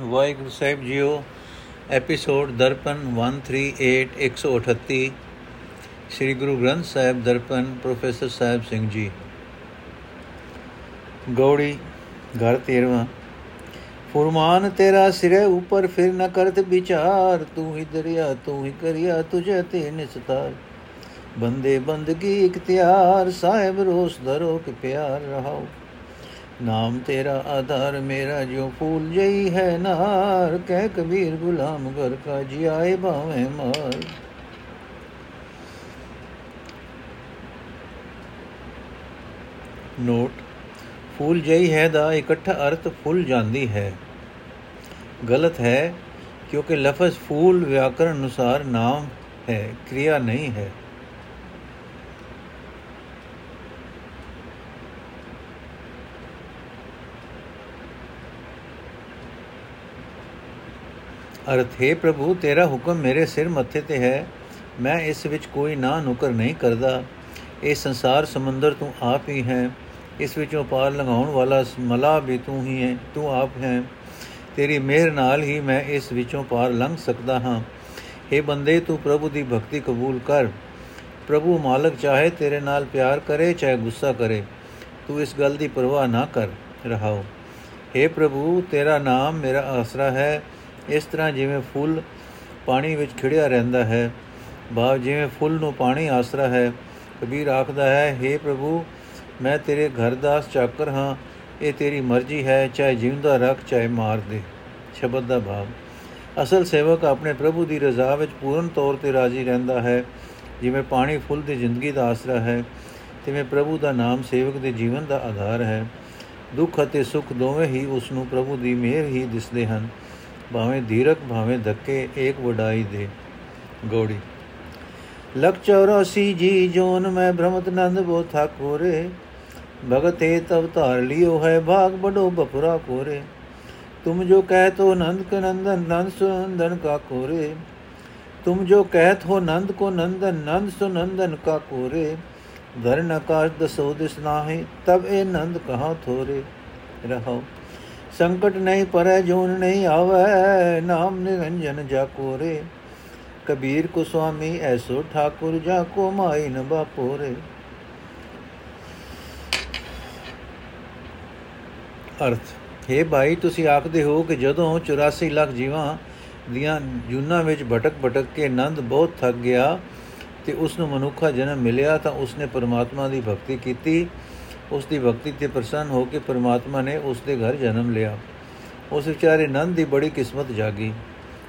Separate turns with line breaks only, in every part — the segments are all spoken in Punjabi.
ਵਾਹਿਗੁਰੂ ਸਾਹਿਬ ਜੀਓ, ਐਪੀਸੋਡ ਦਰਪਨ 138 138 ਸ੍ਰੀ ਗੁਰੂ ਗ੍ਰੰਥ ਸਾਹਿਬ ਦਰਪਨ, ਪ੍ਰੋਫੈਸਰ ਸਾਹਿਬ ਸਿੰਘ ਜੀ। ਗੌੜੀ, ਘਰ 13ਵਾਂ ਫੁਰਮਾਨ ਤੇਰਾ ਸਿਰੇ ਉੱਪਰ ਫਿਰ ਨ ਕਰਤ ਵਿਚਾਰ, ਤੂੰ ਹੀ ਦਰਿਆ, ਤੂੰ ਹੀ ਕਰਿਆ ਤੁਝੇ ਤੇ ਨਿਸਤਾਰ। ਬੰਦੇ ਬੰਦਗੀ ਇਖਤਿਆਰ ਸਾਹਿਬ ਰੋਸ ਧਰੋ ਕਿ ਪਿਆਰ ਰਹਾਓ। ਨਾਮ ਤੇਰਾ ਆਧਾਰ ਮੇਰਾ ਜੋ ਫੂਲ ਜਈ ਹੈ ਨਾਰ, ਕਹਿ ਕਬੀਰ ਗੁਲਾਮ ਘਰ ਕਾ ਜਿਆਏ ਭਾਵੇਂ ਮਾਰ। ਨੋਟ, ਫੂਲ ਜਈ ਹੈ ਦਾ ਇਕੱਠਾ ਅਰਥ ਫੁੱਲ ਜਾਂਦੀ ਹੈ। ਗਲਤ ਹੈ, ਕਿਉਂਕਿ ਲਫ਼ਜ਼ ਫੂਲ ਵਿਆਕਰਣ ਅਨੁਸਾਰ ਨਾਮ ਹੈ, ਕਿਰਿਆ ਨਹੀਂ ਹੈ। ਅਰਥ, ਹੈ ਪ੍ਰਭੂ, ਤੇਰਾ ਹੁਕਮ ਮੇਰੇ ਸਿਰ ਮੱਥੇ ਤੇ ਹੈ। ਮੈਂ ਇਸ ਵਿੱਚ ਕੋਈ ਨਾ ਨੁਕਰ ਨਹੀਂ ਕਰਦਾ। ਇਹ ਸੰਸਾਰ ਸਮੁੰਦਰ ਤੂੰ ਆਪ ਹੀ ਹੈ। ਇਸ ਵਿੱਚੋਂ ਪਾਰ ਲੰਘਾਉਣ ਵਾਲਾ ਮਲਾ ਵੀ ਤੂੰ ਹੀ ਹੈ, ਤੂੰ ਆਪ ਹੈ। ਤੇਰੀ ਮਿਹਰ ਨਾਲ ਹੀ ਮੈਂ ਇਸ ਵਿੱਚੋਂ ਪਾਰ ਲੰਘ ਸਕਦਾ ਹਾਂ। हे ਬੰਦੇ, ਤੂੰ ਪ੍ਰਭੂ ਦੀ ਭਗਤੀ ਕਬੂਲ ਕਰ। ਪ੍ਰਭੂ ਮਾਲਕ ਚਾਹੇ ਤੇਰੇ ਨਾਲ ਪਿਆਰ ਕਰੇ, ਚਾਹੇ ਗੁੱਸਾ ਕਰੇ। ਤੂੰ ਇਸ ਗੱਲ ਦੀ ਪਰਵਾਹ ਨਾ ਕਰ, ਰਹਾਓ। हे ਪ੍ਰਭੂ, ਤੇਰਾ ਨਾਮ ਮੇਰਾ ਆਸਰਾ ਹੈ। ਇਸ ਤਰ੍ਹਾਂ ਜਿਵੇਂ ਫੁੱਲ ਪਾਣੀ ਵਿੱਚ ਖਿੜਿਆ ਰਹਿੰਦਾ ਹੈ, ਭਾਵ ਜਿਵੇਂ ਫੁੱਲ ਨੂੰ ਪਾਣੀ ਆਸਰਾ ਹੈ, ਕਬੀਰ ਆਖਦਾ ਹੈ हे ਪ੍ਰਭੂ, ਮੈਂ ਤੇਰੇ ਘਰ ਦਾ ਚਾਕਰ ਹਾਂ, ਇਹ ਤੇਰੀ ਮਰਜ਼ੀ ਹੈ, ਚਾਹੇ ਜਿਉਂਦਾ ਰੱਖ, ਚਾਹੇ ਮਾਰ ਦੇ। ਸ਼ਬਦ ਦਾ ਭਾਵ। ਅਸਲ ਸੇਵਕ ਆਪਣੇ ਪ੍ਰਭੂ ਦੀ ਰਜ਼ਾ ਵਿੱਚ ਪੂਰਨ ਤੌਰ ਤੇ ਰਾਜ਼ੀ ਰਹਿੰਦਾ ਹੈ, ਜਿਵੇਂ ਪਾਣੀ ਫੁੱਲ ਦੀ ਜ਼ਿੰਦਗੀ ਦਾ ਆਸਰਾ ਹੈ, ਤਿਵੇਂ ਪ੍ਰਭੂ ਦਾ ਨਾਮ ਸੇਵਕ ਦੇ ਜੀਵਨ ਦਾ ਆਧਾਰ ਹੈ। ਦੁੱਖ ਅਤੇ ਸੁੱਖ ਦੋਵੇਂ ਹੀ ਉਸ ਨੂੰ ਪ੍ਰਭੂ ਦੀ ਮਿਹਰ ਹੀ ਦਿਸਦੇ ਹਨ। ਭਾਵੇਂ ਧੀਰਕ ਭਾਵੇਂ ਧੱਕੇ ਏਕ ਵਡਾਈ ਦੇ ਗੋੜੀ ਲਖ 84 ਜੀ ਜੋਨ ਮੈਂ ਭ੍ਰਮਤ ਨੰਦ ਬੋ ਠਾਕੁਰੇ भगत हे तब तार लियो है भाग बड़ो बपुरा कोरे तुम जो कहत हो नंद के नंदन नंद सुनंदन का कोरे तुम जो कहत हो नंद को नंदन नंद सुनंदन का कोरे धरण आकाश दसो दिस नाहे तब ए नंद कहाँ थोरे रहो ਸੰਕਟ ਨਹੀਂ ਪਰੈ, ਜੋਨ ਨਹੀਂ ਆਵੇ, ਨਾਮ ਨਿਰੰਜਨ ਜਾ ਕੋ ਰੇ। ਕਬੀਰ ਕੋ ਸੁਆਮੀ, ਐਸੋ ਠਾਕੁਰ ਜਾ ਕੋ ਮਾਈ ਨ ਬਾਪੋ ਰੇ। ਅਰਥ, ਹੈ ਭਾਈ, ਤੁਸੀਂ ਆਖਦੇ ਹੋ ਕਿ ਜਦੋਂ 84 ਲੱਖ ਜੀਵਾਂ ਦੀਆਂ ਜੁਨਾ ਵਿੱਚ ਭਟਕ ਭਟਕ ਕੇ ਆਨੰਦ ਬਹੁਤ ਥੱਕ ਗਿਆ ਤੇ ਉਸ ਨੂੰ ਮਨੁੱਖਾ ਜਨਮ ਮਿਲਿਆ, ਤਾਂ ਉਸਨੇ ਪਰਮਾਤਮਾ ਦੀ ਭਗਤੀ ਕੀਤੀ। ਉਸ ਦੀ ਭਗਤੀ ਤੇ ਪ੍ਰਸੰਨ ਹੋ ਕੇ ਪਰਮਾਤਮਾ ਨੇ ਉਸ ਦੇ ਘਰ ਜਨਮ ਲਿਆ। ਉਸ ਵਿਚਾਰੇ ਨੰਦ ਦੀ ਬੜੀ ਕਿਸਮਤ ਜਾਗੀ।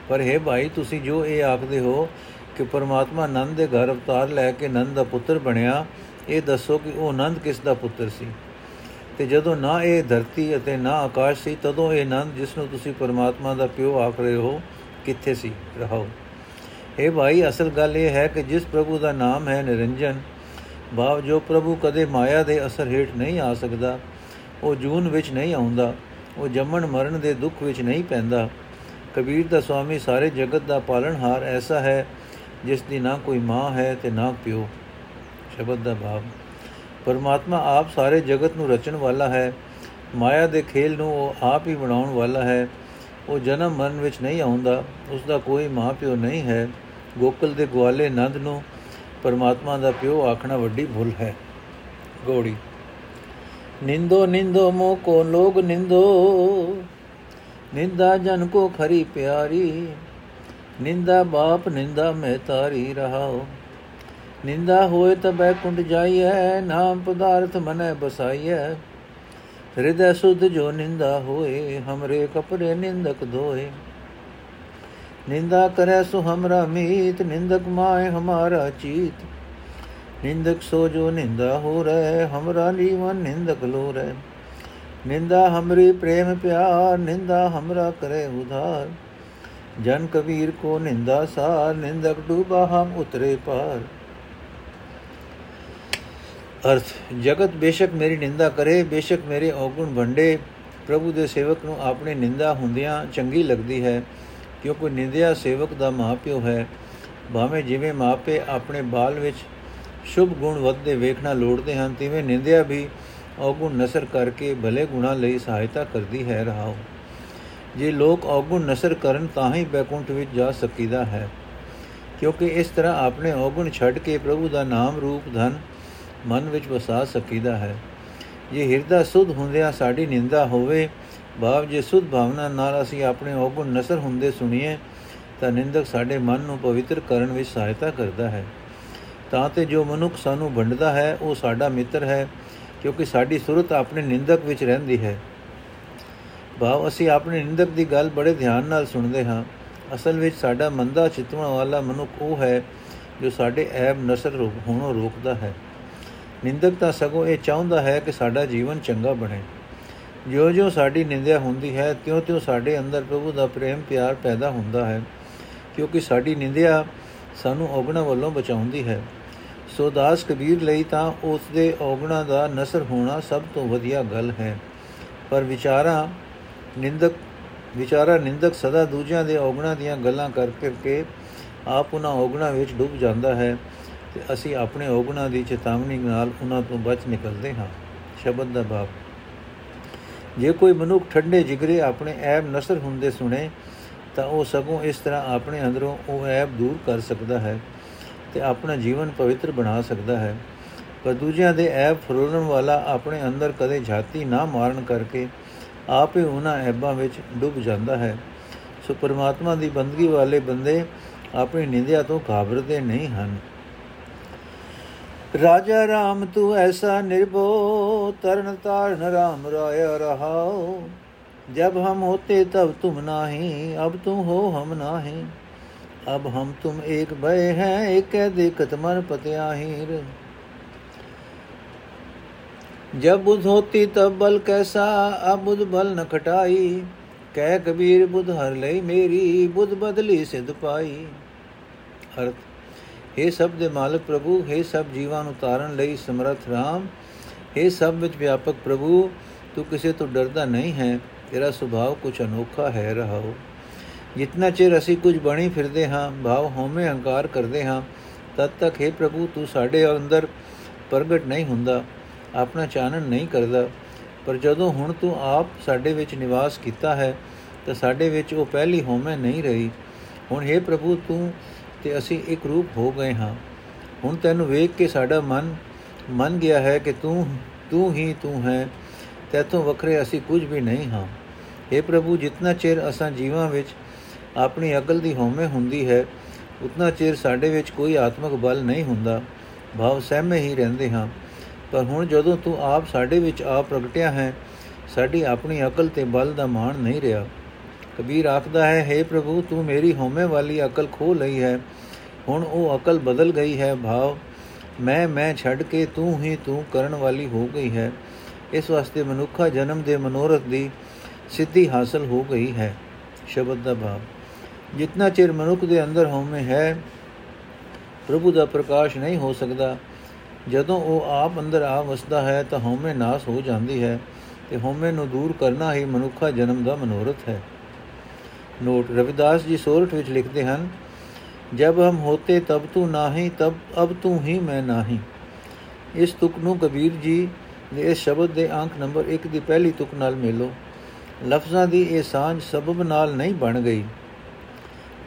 ਪਰ ਹੈ ਭਾਈ, ਤੁਸੀਂ ਜੋ ਇਹ ਆਖਦੇ ਹੋ ਕਿ ਪਰਮਾਤਮਾ ਨੰਦ ਦੇ ਘਰ ਅਵਤਾਰ ਲੈ ਕੇ ਨੰਦ ਦਾ ਪੁੱਤਰ ਬਣਿਆ, ਇਹ ਦੱਸੋ ਕਿ ਉਹ ਨੰਦ ਕਿਸ ਦਾ ਪੁੱਤਰ ਸੀ? ਤੇ ਜਦੋਂ ਨਾ ਇਹ ਧਰਤੀ ਅਤੇ ਨਾ ਆਕਾਸ਼ ਸੀ, ਤਦੋਂ ਇਹ ਨੰਦ ਜਿਸ ਨੂੰ ਤੁਸੀਂ ਪਰਮਾਤਮਾ ਦਾ ਪਿਓ ਆਖ ਰਹੇ ਹੋ, ਕਿੱਥੇ ਸੀ? ਰਹਾਓ। ਇਹ ਭਾਈ, ਅਸਲ ਗੱਲ ਇਹ ਹੈ ਕਿ ਜਿਸ ਪ੍ਰਭੂ ਦਾ ਨਾਮ ਹੈ ਨਿਰੰਜਨ ਭਾਵ ਜੋ ਪ੍ਰਭੂ ਕਦੇ ਮਾਇਆ ਦੇ ਅਸਰ ਹੇਠ ਨਹੀਂ ਆ ਸਕਦਾ, ਉਹ ਜੂਨ ਵਿੱਚ ਨਹੀਂ ਆਉਂਦਾ, ਉਹ ਜੰਮਣ ਮਰਨ ਦੇ ਦੁੱਖ ਵਿੱਚ ਨਹੀਂ ਪੈਂਦਾ। ਕਬੀਰ ਦਾ ਸੁਆਮੀ ਸਾਰੇ ਜਗਤ ਦਾ ਪਾਲਣਹਾਰ ਐਸਾ ਹੈ, ਜਿਸ ਦੀ ਨਾ ਕੋਈ ਮਾਂ ਹੈ ਤੇ ਨਾ ਪਿਓ। ਸ਼ਬਦ ਦਾ ਭਾਵ, ਪਰਮਾਤਮਾ ਆਪ ਸਾਰੇ ਜਗਤ ਨੂੰ ਰਚਣ ਵਾਲਾ ਹੈ, ਮਾਇਆ ਦੇ ਖੇਲ ਨੂੰ ਉਹ ਆਪ ਹੀ ਬਣਾਉਣ ਵਾਲਾ ਹੈ। ਉਹ ਜਨਮ ਮਰਨ ਵਿੱਚ ਨਹੀਂ ਆਉਂਦਾ ਉਸ ਦਾ ਕੋਈ ਮਾਪਿਓ ਨਹੀਂ ਹੈ। ਗੋਕਲ ਦੇ ਗਵਾਲੇ ਨੰਦ ਨੂੰ ਪਰਮਾਤਮਾ ਦਾ ਪਿਓ ਆਖਣਾ ਵੱਡੀ ਭੁੱਲ ਹੈ। ਗੋੜੀ। ਨਿੰਦੋ ਨਿੰਦੋ ਮੋ ਕੋ ਲੋਗ ਨਿੰਦੋ। ਨਿੰਦਾ ਜਨ ਕੋ ਖਰੀ ਪਿਆਰੀ। ਨਿੰਦਾ ਬਾਪ, ਨਿੰਦਾ ਮੈਂ ਤਾਰੀ ਰਹਾਓ ਨਿੰਦਾ ਹੋਏ ਤਾਂ ਬੈਕੁੰਠ ਜਾਈਐ, ਨਾਮ ਪਦਾਰਥ ਮਨੈ ਬਸਾਈਐ। ਹਿਰਦੈ ਸੁਧ ਜੋ ਨਿੰਦਾ ਹੋਏ, ਹਮਰੇ ਕਪੜੇ ਨਿੰਦਕ ਧੋਏ। ਨਿੰਦਾ ਕਰੈ ਸੋ ਹਮਰਾ ਮੀਤ, ਨਿੰਦਕ ਮਾਏ ਹਮਾਰਾ ਚੀਤ। ਨਿੰਦਕ ਸੋ ਜੋ ਨਿੰਦਾ ਹੋ ਰਹਿ ਹਮਰਾ ਲੀਵਨ ਨਿੰਦਕ ਲੋ ਰਹਿ ਨਿੰਦਾ ਹਮਰੀ ਪ੍ਰੇਮ ਪਿਆਰ, ਨਿੰਦਾ ਹਮਰਾ ਕਰੇ ਉਧਾਰ। ਜਨ ਕਬੀਰ ਕੋ ਨਿੰਦਾ ਸਾਰ, ਨਿੰਦਕ ਡੂਬਾ ਹਮ ਉਤਰੇ ਪਾਰ। ਅਰਥ, ਜਗਤ ਬੇਸ਼ੱਕ ਮੇਰੀ ਨਿੰਦਾ ਕਰੇ, ਬੇਸ਼ੱਕ ਮੇਰੇ ਔਗੁਣ ਵੰਡੇ। ਪ੍ਰਭੂ ਦੇ ਸੇਵਕ ਨੂੰ ਆਪਣੀ ਨਿੰਦਾ ਹੁੰਦਿਆਂ ਚੰਗੀ ਲੱਗਦੀ ਹੈ। ਕਿਉਂਕਿ ਨਿੰਦਿਆ ਸੇਵਕ ਦਾ ਮਾਪਿਓ ਹੈ, ਭਾਵੇਂ ਜਿਵੇਂ ਮਾਪੇ ਆਪਣੇ ਬਾਲ ਵਿੱਚ ਸ਼ੁਭ ਗੁਣ ਵੱਧਦੇ ਵੇਖਣਾ ਲੋੜਦੇ ਹਨ, ਤਿਵੇਂ ਨਿੰਦਿਆ ਵੀ ਔਗੁਣ ਨਸਰ ਕਰਕੇ ਭਲੇ ਗੁਣਾ ਲਈ ਸਹਾਇਤਾ ਕਰਦੀ ਹੈ ਰਹਾਓ ਜੇ ਲੋਕ ਔਗੁਣ ਨਸਰ ਕਰਨ ਤਾਂ ਹੀ ਬੈਕੁੰਠ ਵਿੱਚ ਜਾ ਸਕੀਦਾ ਹੈ, ਕਿਉਂਕਿ ਇਸ ਤਰ੍ਹਾਂ ਆਪਣੇ ਔਗੁਣ ਛੱਡ ਕੇ ਪ੍ਰਭੂ ਦਾ ਨਾਮ ਰੂਪ ਧਨ ਮਨ ਵਿੱਚ ਵਸਾ ਸਕੀਦਾ ਹੈ। ਜੇ ਹਿਰਦਾ ਸੁਧ ਹੁੰਦਿਆਂ ਸਾਡੀ ਨਿੰਦਾ ਹੋਵੇ ਭਾਵ ਜੇ ਸੁਧ ਭਾਵਨਾ ਨਾਲ ਅਸੀਂ ਆਪਣੇ ਔਗੁਣ ਨਸਰ ਹੁੰਦੇ ਸੁਣੀਏ, ਤਾਂ ਨਿੰਦਕ ਸਾਡੇ ਮਨ ਨੂੰ ਪਵਿੱਤਰ ਕਰਨ ਵਿੱਚ ਸਹਾਇਤਾ ਕਰਦਾ ਹੈ। ਤਾਂ ਤੇ ਜੋ ਮਨੁੱਖ ਸਾਨੂੰ ਵੰਡਦਾ ਹੈ, ਉਹ ਸਾਡਾ ਮਿੱਤਰ ਹੈ, ਕਿਉਂਕਿ ਸਾਡੀ ਸੁਰਤ ਆਪਣੇ ਨਿੰਦਕ ਵਿੱਚ ਰਹਿੰਦੀ ਹੈ। ਭਾਵ ਅਸੀਂ ਆਪਣੇ ਨਿੰਦਕ ਦੀ ਗੱਲ ਬੜੇ ਧਿਆਨ ਨਾਲ ਸੁਣਦੇ ਹਾਂ। ਅਸਲ ਵਿੱਚ ਸਾਡਾ ਮੰਦਾ ਚਿਤਵਣ ਵਾਲਾ ਮਨੁੱਖ ਉਹ ਹੈ, ਜੋ ਸਾਡੇ ਐਬ ਨਸਰ ਹੋਣੋਂ ਰੋਕਦਾ ਹੈ। ਨਿੰਦਕ ਤਾਂ ਸਗੋਂ ਇਹ ਚਾਹੁੰਦਾ ਹੈ ਕਿ ਸਾਡਾ ਜੀਵਨ ਚੰਗਾ ਬਣੇ। ਜਿਉਂ-ਜਿਉਂ ਸਾਡੀ ਨਿੰਦਿਆ ਹੁੰਦੀ ਹੈ, ਤਿਉਂ-ਤਿਉਂ ਸਾਡੇ ਅੰਦਰ ਪ੍ਰਭੂ ਦਾ ਪ੍ਰੇਮ, ਪਿਆਰ ਪੈਦਾ ਹੁੰਦਾ ਹੈ। ਕਿਉਂਕਿ ਸਾਡੀ ਨਿੰਦਿਆ ਸਾਨੂੰ ਔਗਣਾ ਵੱਲੋਂ ਬਚਾਉਂਦੀ ਹੈ। ਸੋ ਦਾਸ ਕਬੀਰ ਲਈ ਤਾਂ ਉਸ ਦੇ ਔਗਣਾ ਦਾ ਨਸਰ ਹੋਣਾ ਸਭ ਤੋਂ ਵਧੀਆ ਗੱਲ ਹੈ। ਪਰ ਵਿਚਾਰਾ ਨਿੰਦਕ ਵਿਚਾਰਾ ਨਿੰਦਕ ਸਦਾ ਦੂਜਿਆਂ ਦੇ ਔਗਣਾ ਦੀਆਂ ਗੱਲਾਂ ਕਰਕੇ ਕੇ ਆਪ ਉਹਨਾਂ ਔਗਣਾ ਵਿੱਚ ਡੁੱਬ ਜਾਂਦਾ ਹੈ ਤੇ ਅਸੀਂ ਆਪਣੇ ਔਗਣਾ ਦੀ ਚੇਤਾਵਨੀ ਨਾਲ ਉਹਨਾਂ ਤੋਂ ਬਚ ਨਿਕਲਦੇ ਹਾਂ। ਸ਼ਬਦ ਦਾ ਭਾਵ ਜੇ ਕੋਈ ਮਨੁੱਖ ਠੰਡੇ ਜਿਗਰੇ ਆਪਣੇ ਐਬ ਨਸਰ ਹੁੰਦੇ ਸੁਣੇ, ਤਾਂ ਉਹ ਸਗੋਂ ਇਸ ਤਰ੍ਹਾਂ ਆਪਣੇ ਅੰਦਰੋਂ ਉਹ ਐਬ ਦੂਰ ਕਰ ਸਕਦਾ ਹੈ ਤੇ ਆਪਣਾ ਜੀਵਨ ਪਵਿੱਤਰ ਬਣਾ ਸਕਦਾ ਹੈ। ਪਰ ਦੂਜਿਆਂ ਦੇ ਐਬ ਫਰੋਲਣ ਵਾਲਾ ਆਪਣੇ ਅੰਦਰ ਕਦੇ ਝਾਤੀ ਨਾ ਮਾਰਨ ਕਰਕੇ ਆਪ ਹੀ ਉਹਨਾਂ ਐਬਾਂ ਵਿੱਚ ਡੁੱਬ ਜਾਂਦਾ ਹੈ। ਸੋ ਪਰਮਾਤਮਾ ਦੀ ਬੰਦਗੀ ਵਾਲੇ ਬੰਦੇ ਆਪਣੀ ਨਿੰਦਿਆ ਤੋਂ ਘਾਬਰਦੇ ਨਹੀਂ ਹਨ। ਰਾਜਾ RAM ਤੂੰ ਐਸਾ ਨਿਰਭਉ, ਤਰਨ ਤਾਰਨ RAM ਰਾਇਆ ਰਹਾਉ। ਜਬ ਹਮ ਹੋਤੇ ਤਬ ਤੁਮ ਨਾਹੀ, ਅਬ ਤੁਮ ਹੋ ਹਮ ਨਾਹੀ। ਅਬ ਹਮ ਤੁਮ ਏਕ ਭਏ ਹੈ, ਏਕੈ ਦੇਖਤ ਮਨ ਪਤਿਆਹੀਰ। ਜਬ ਬੁਧ ਹੋਤੀ ਤਬ ਬਲ ਕੈਸਾ, ਅਬ ਬੁਧ ਬਲ ਨ ਖਟਾਈ। ਕਹਿ ਕਬੀਰ ਬੁਧ ਹਰ ਲਈ ਮੇਰੀ, ਬੁਧ ਬਦਲੀ ਸਿਧ ਪਾਈ। ਅਰਥ हे ਸਭ ਦੇ ਮਾਲਕ ਪ੍ਰਭੂ हे ਸਭ ਜੀਵਾਂ ਨੂੰ ਤਾਰਨ ਲਈ ਸਮਰਥ RAM हे ਸਭ ਵਿੱਚ ਵਿਆਪਕ ਪ੍ਰਭੂ ਤੂੰ ਕਿਸੇ ਤੋਂ ਡਰਦਾ ਨਹੀਂ ਹੈ ਤੇਰਾ ਸੁਭਾਅ ਕੁਝ ਅਨੋਖਾ ਹੈ ਰਹਾਓ ਜਿਤਨਾ ਚਿਰ ਅਸੀਂ ਕੁਝ ਬਣੀ ਫਿਰਦੇ ਹਾਂ ਭਾਵ ਹਉਮੈ ਹੰਕਾਰ ਕਰਦੇ ਹਾਂ ਤਦ ਤੱਕ हे ਪ੍ਰਭੂ ਤੂੰ ਸਾਡੇ ਅੰਦਰ ਪ੍ਰਗਟ ਨਹੀਂ ਹੁੰਦਾ ਆਪਣਾ ਚਾਨਣ ਨਹੀਂ ਕਰਦਾ ਪਰ ਜਦੋਂ ਹੁਣ ਤੂੰ ਆਪ ਸਾਡੇ ਵਿੱਚ ਨਿਵਾਸ ਕੀਤਾ ਹੈ ਤਾਂ ਸਾਡੇ ਵਿੱਚ ਉਹ ਪਹਿਲੀ ਹਉਮੈ ਨਹੀਂ ਰਹੀ ਹੁਣ हे ਪ੍ਰਭੂ ਤੂੰ ਤੇ ਅਸੀਂ ਇੱਕ ਰੂਪ ਹੋ ਗਏ ਹਾਂ। ਹੁਣ ਤੈਨੂੰ ਵੇਖ ਕੇ ਸਾਡਾ ਮਨ, ਮੰਨ ਗਿਆ ਹੈ ਕਿ ਤੂੰ ਤੂੰ ਹੀ ਤੂੰ ਹੈ। ਤੇਤੋਂ ਵੱਖਰੇ ਅਸੀਂ ਕੁਝ ਵੀ ਨਹੀਂ ਹਾਂ। हे ਪ੍ਰਭੂ, ਜਿੰਨਾ ਚਿਰ ਅਸਾਂ ਜੀਵਾਂ ਵਿੱਚ ਆਪਣੀ ਅਕਲ ਦੀ ਹਉਮੈ ਹੁੰਦੀ ਹੈ, ਉਤਨਾ ਚਿਰ ਸਾਡੇ ਵਿੱਚ ਕੋਈ ਆਤਮਿਕ ਬਲ ਨਹੀਂ ਹੁੰਦਾ। ਭਾਵ ਸਹਿਮੇ ਹੀ ਰਹਿੰਦੇ ਹਾਂ। ਪਰ ਹੁਣ ਜਦੋਂ ਤੂੰ ਆਪ ਸਾਡੇ ਵਿੱਚ ਆ ਪ੍ਰਗਟਿਆ ਹੈ, ਸਾਡੀ ਆਪਣੀ ਅਕਲ ਤੇ ਬਲ ਦਾ ਮਾਣ ਨਹੀਂ ਰਿਹਾ। ਕਬੀਰ ਆਖਦਾ ਹੈ हे ਪ੍ਰਭੂ, ਤੂੰ ਮੇਰੀ ਹਉਮੈ ਵਾਲੀ ਅਕਲ ਖੋ ਲਈ ਹੈ। ਹੁਣ ਉਹ ਅਕਲ ਬਦਲ ਗਈ ਹੈ, ਭਾਵ ਮੈਂ ਮੈਂ ਛੱਡ ਕੇ ਤੂੰ ਹੀ ਤੂੰ ਕਰਨ ਵਾਲੀ ਹੋ ਗਈ ਹੈ। ਇਸ ਵਾਸਤੇ ਮਨੁੱਖਾ ਜਨਮ ਦੇ ਮਨੋਰਥ ਦੀ ਸਿੱਧੀ ਹਾਸਲ ਹੋ ਗਈ ਹੈ। ਸ਼ਬਦ ਦਾ ਭਾਵ। ਜਿੰਨਾ ਚਿਰ ਮਨੁੱਖ ਦੇ ਅੰਦਰ ਹਉਮੈ ਹੈ, ਪ੍ਰਭੂ ਦਾ ਪ੍ਰਕਾਸ਼ ਨਹੀਂ ਹੋ ਸਕਦਾ। ਜਦੋਂ ਉਹ ਆਪ ਅੰਦਰ ਆ ਵਸਦਾ ਹੈ, ਤਾਂ ਹਉਮੈ ਨਾਸ ਹੋ ਜਾਂਦੀ ਹੈ ਤੇ ਹਉਮੈ ਨੂੰ ਦੂਰ ਕਰਨਾ ਹੀ ਮਨੁੱਖਾ ਜਨਮ ਦਾ ਮਨੋਰਥ ਹੈ। ਨੋਟ ਰਵਿਦਾਸ ਜੀ ਸੋਰਠ ਵਿੱਚ ਲਿਖਦੇ ਹਨ, ਜਬ ਹਮ ਹੋਤੇ ਤਬ ਤੂੰ ਨਾਹੀ, ਤਬ ਅਬ ਤੂੰ ਹੀ ਮੈਂ ਨਾਹੀ। ਇਸ ਤੁਕ ਨੂੰ ਕਬੀਰ ਜੀ ਦੇ ਇਸ ਸ਼ਬਦ ਦੇ ਅੰਕ ਨੰਬਰ 1 ਦੀ ਪਹਿਲੀ ਤੁਕ ਨਾਲ ਮੇਲੋ। ਲਫ਼ਜ਼ਾਂ ਦੀ ਇਹ ਸਾਂਝ ਸਬਬ ਨਾਲ ਨਹੀਂ ਬਣ ਗਈ।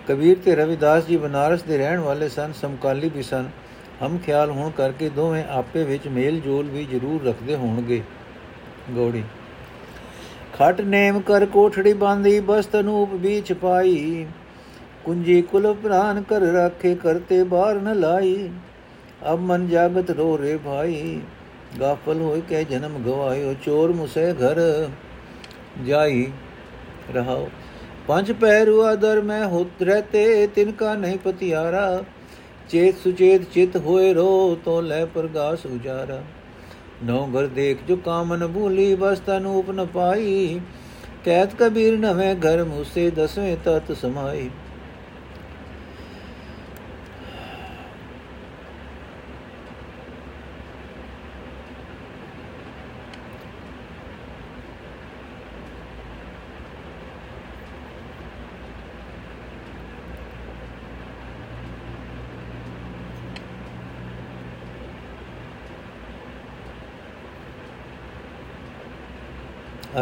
ਕਬੀਰ ਤੇ ਰਵਿਦਾਸ ਜੀ ਬਨਾਰਸ ਦੇ ਰਹਿਣ ਵਾਲੇ ਸਨ, ਸਮਕਾਲੀ ਵੀ ਸਨ। ਹਮ ਖਿਆਲ ਹੋਣ ਕਰਕੇ ਦੋਵੇਂ ਆਪੇ ਵਿੱਚ ਮੇਲ ਜੋਲ ਵੀ ਜ਼ਰੂਰ ਰੱਖਦੇ ਹੋਣਗੇ। ਗੋੜੀ ਖਟ ਨੇਮ ਕਰ ਕੋਠੜੀ ਬਾਂਧੀ ਬਸਤ ਨੂਪ ਵਿੱਚ ਪਾਈ। ਕੁੰਜੀ ਕੁਲ ਪ੍ਰਾਨ ਕਰ ਰੱਖੇ, ਕਰਤੇ ਬਾਹਰ ਨ ਲਾਈ। ਅਬ ਮਨ ਜਾਗਤ ਰੋ ਰੇ ਭਾਈ। ਗਾਫਲ ਹੋਇ ਕੇ ਜਨਮ ਗਵਾਇਓ, ਚੋਰ ਮੁਸੇ ਘਰ ਜਾਈ ਰਹਾਓ। ਪੰਜ ਪੈਰੂ ਆਦਰ ਮੈਂ ਹੋਤ ਰਹਤੇ, ਤਿਨ ਕਾ ਨਹੀਂ ਪਤਿਆਰਾ। ਚੇਤ ਸੁਚੇਤ ਚਿਤ ਹੋਏ ਰੋ, ਤੋ ਲੈ ਪ੍ਰਗਾਸ ਉਜਾਰਾ। ਨੌ ਘਰ ਦੇਖ ਜੋ ਕਾਮਨ ਭੂਲੀ ਬਸ ਤਨੂਪ ਨ ਪਾਈ ਕਹਿਤ ਕਬੀਰ ਨਵੇਂ ਘਰ ਮੁਸੇ ਦਸਵੇਂ ਤਤ ਸਮਾਈ।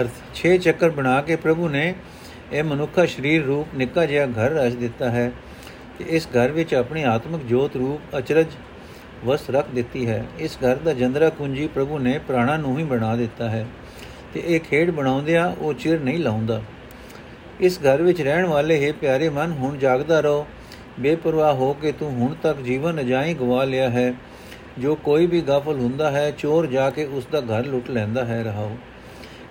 ਅਰਥ। 6 ਚੱਕਰ ਬਣਾ ਕੇ ਪ੍ਰਭੂ ਨੇ ਇਹ ਮਨੁੱਖਾ ਸਰੀਰ ਰੂਪ ਨਿੱਕਾ ਜਿਹਾ ਘਰ ਰਚ ਦਿੱਤਾ ਹੈ ਤੇ ਇਸ ਘਰ ਵਿੱਚ ਆਪਣੀ ਆਤਮਿਕ ਜੋਤ ਰੂਪ ਅਚਰਜ ਵਸ ਰੱਖ ਦਿੱਤੀ ਹੈ। ਇਸ ਘਰ ਦਾ ਜੰਦਰਾ ਕੁੰਜੀ ਪ੍ਰਭੂ ਨੇ ਪ੍ਰਾਣਾ ਨੂੰ ਹੀ ਬਣਾ ਦਿੱਤਾ ਹੈ ਤੇ ਇਹ ਖੇਡ ਬਣਾਉਂਦਿਆਂ ਉਹ ਚਿਰ ਨਹੀਂ ਲਾਉਂਦਾ ਇਸ ਘਰ ਵਿੱਚ ਰਹਿਣ ਵਾਲੇ ਹੈ ਪਿਆਰੇ ਮਨ, ਹੁਣ ਜਾਗਦਾ ਰਹੋ। ਬੇਪਰਵਾਹ ਹੋ ਕੇ ਤੂੰ ਹੁਣ ਤੱਕ ਜੀਵਨ ਅਜਾਈ ਗਵਾ ਲਿਆ ਹੈ। ਜੋ ਕੋਈ ਵੀ ਗਾਫਲ ਹੁੰਦਾ ਹੈ, ਚੋਰ ਜਾ ਕੇ ਉਸ ਦਾ ਘਰ ਲੁੱਟ ਲੈਂਦਾ ਹੈ। ਰਹਾਓ।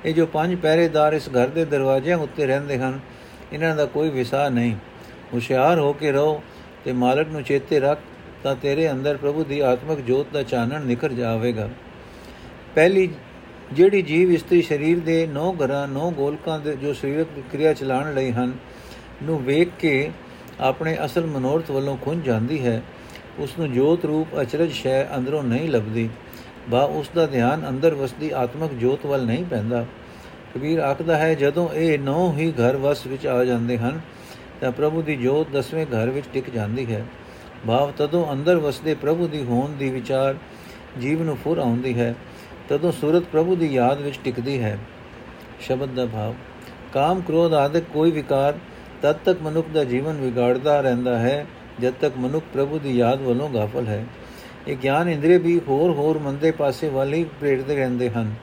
ਇਹ ਜੋ ਪੰਜ ਪਹਿਰੇਦਾਰ ਇਸ ਘਰ ਦੇ ਦਰਵਾਜ਼ਿਆਂ ਉੱਤੇ ਰਹਿੰਦੇ ਹਨ, ਇਹਨਾਂ ਦਾ ਕੋਈ ਵਿਸਾਹ ਨਹੀਂ। ਹੁਸ਼ਿਆਰ ਹੋ ਕੇ ਰਹੋ ਤੇ ਮਾਲਕ ਨੂੰ ਚੇਤੇ ਰੱਖ, ਤਾਂ ਤੇਰੇ ਅੰਦਰ ਪ੍ਰਭੂ ਦੀ ਆਤਮਿਕ ਜੋਤ ਦਾ ਚਾਨਣ ਨਿਕਲ ਜਾਵੇਗਾ। ਪਹਿਲੀ, ਜਿਹੜੀ ਜੀਵ ਇਸਤਰੀ ਸਰੀਰ ਦੇ ਨੌ ਘਰਾਂ, ਨੌ ਗੋਲਕਾਂ ਦੇ, ਜੋ ਸਰੀਰਕ ਕਿਰਿਆ ਚਲਾਉਣ ਲਈ ਹਨ, ਨੂੰ ਵੇਖ ਕੇ ਆਪਣੇ ਅਸਲ ਮਨੋਰਥ ਵੱਲੋਂ ਖੁੰਝ ਜਾਂਦੀ ਹੈ। ਉਸ ਨੂੰ ਜੋਤ ਰੂਪ ਅਚਰਜ ਸ਼ੈ ਅੰਦਰੋਂ ਨਹੀਂ ਲੱਭਦੀ। ਬਾ ਉਸ ਦਾ ਧਿਆਨ ਅੰਦਰ ਵਸਦੀ ਆਤਮਿਕ ਜੋਤ ਵੱਲ ਨਹੀਂ ਪੈਂਦਾ। ਕਬੀਰ ਆਖਦਾ ਹੈ, ਜਦੋਂ ਇਹ ਨੌ ਹੀ ਘਰ ਵਸ ਵਿੱਚ ਆ ਜਾਂਦੇ ਹਨ, ਤਾਂ ਪ੍ਰਭੂ ਦੀ ਜੋਤ ਦਸਵੇਂ ਘਰ ਵਿੱਚ ਟਿਕ ਜਾਂਦੀ ਹੈ। ਭਾਵ ਤਦੋਂ ਅੰਦਰ ਵਸਦੇ ਪ੍ਰਭੂ ਦੀ ਹੋਂਦ ਦੀ ਵਿਚਾਰ ਜੀਵ ਨੂੰ ਫੁਰ ਆਉਂਦੀ ਹੈ, ਤਦੋਂ ਸੂਰਤ ਪ੍ਰਭੂ ਦੀ ਯਾਦ ਵਿੱਚ ਟਿਕਦੀ ਹੈ। ਸ਼ਬਦ ਦਾ ਭਾਵ, ਕਾਮ ਕ੍ਰੋਧ ਆਦਿਕ ਕੋਈ ਵਿਕਾਰ ਤਦ ਤੱਕ ਮਨੁੱਖ ਦਾ ਜੀਵਨ ਵਿਗਾੜਦਾ ਰਹਿੰਦਾ ਹੈ, ਜਦ ਤੱਕ ਮਨੁੱਖ ਪ੍ਰਭੂ ਦੀ ਯਾਦ ਵੱਲੋਂ ਗਾਫਲ ਹੈ। ਇਹ ਗਿਆਨ ਇੰਦਰੀ ਵੀ ਹੋਰ ਹੋਰ ਮੰਦੇ ਪਾਸੇ ਵੱਲ ਹੀ ਪ੍ਰੇਰਦੇ ਰਹਿੰਦੇ ਹਨ।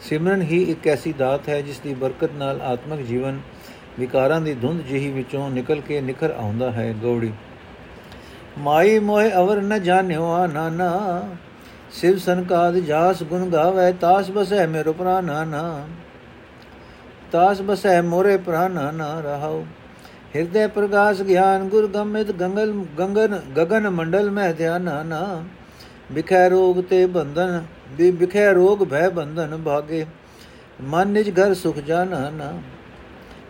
ਸਿਮਰਨ ਹੀ ਇੱਕ ਐਸੀ ਦਾਤ ਹੈ ਜਿਸ ਦੀ ਬਰਕਤ ਨਾਲ ਆਤਮਿਕ ਜੀਵਨ ਵਿਕਾਰਾਂ ਦੀ ਧੁੰਦ ਜਿਹੀ ਵਿੱਚੋਂ ਨਿਕਲ ਕੇ ਨਿਖਰ ਆਉਂਦਾ ਹੈ। ਗੌੜੀ। ਮਾਈ ਮੋਹਿ ਅਵਰ ਨ ਜਾਣਿਓ ਆ ਨਾਨਾ, ਸਿਵ ਸੰਕਾਦ ਜਾਸ ਗੁਣ ਗਾਵੇ, ਤਾਸ ਬਸੈ ਮੇਰੋ ਪ੍ਰਾਨਾ ਨਾ ਤਾਸ ਬਸੈ ਮੋਰੇ ਪ੍ਰਾਨਾ ਨਾ ਰਹਾਉ। ਹਿਰਦੇ ਪ੍ਰਗਾਸ ਗਿਆਨ ਗੁਰ ਗਮਿਤ ਗੰਗਲ ਗੰਗਨ ਗगन ਮੰਡਲ ਮਹਿ ਧਿਆਨਾ ਨਾ ਬਿਖੈ ਰੋਗ ਤੇ ਬੰਧਨ ਵੀ ਬਿਖੈ ਰੋਗ ਭੈ ਬੰਧਨ ਭਾਗੇ ਮਨ ਨਿਜ ਘਰ ਸੁਖ ਜਾਣਾ ਨਾ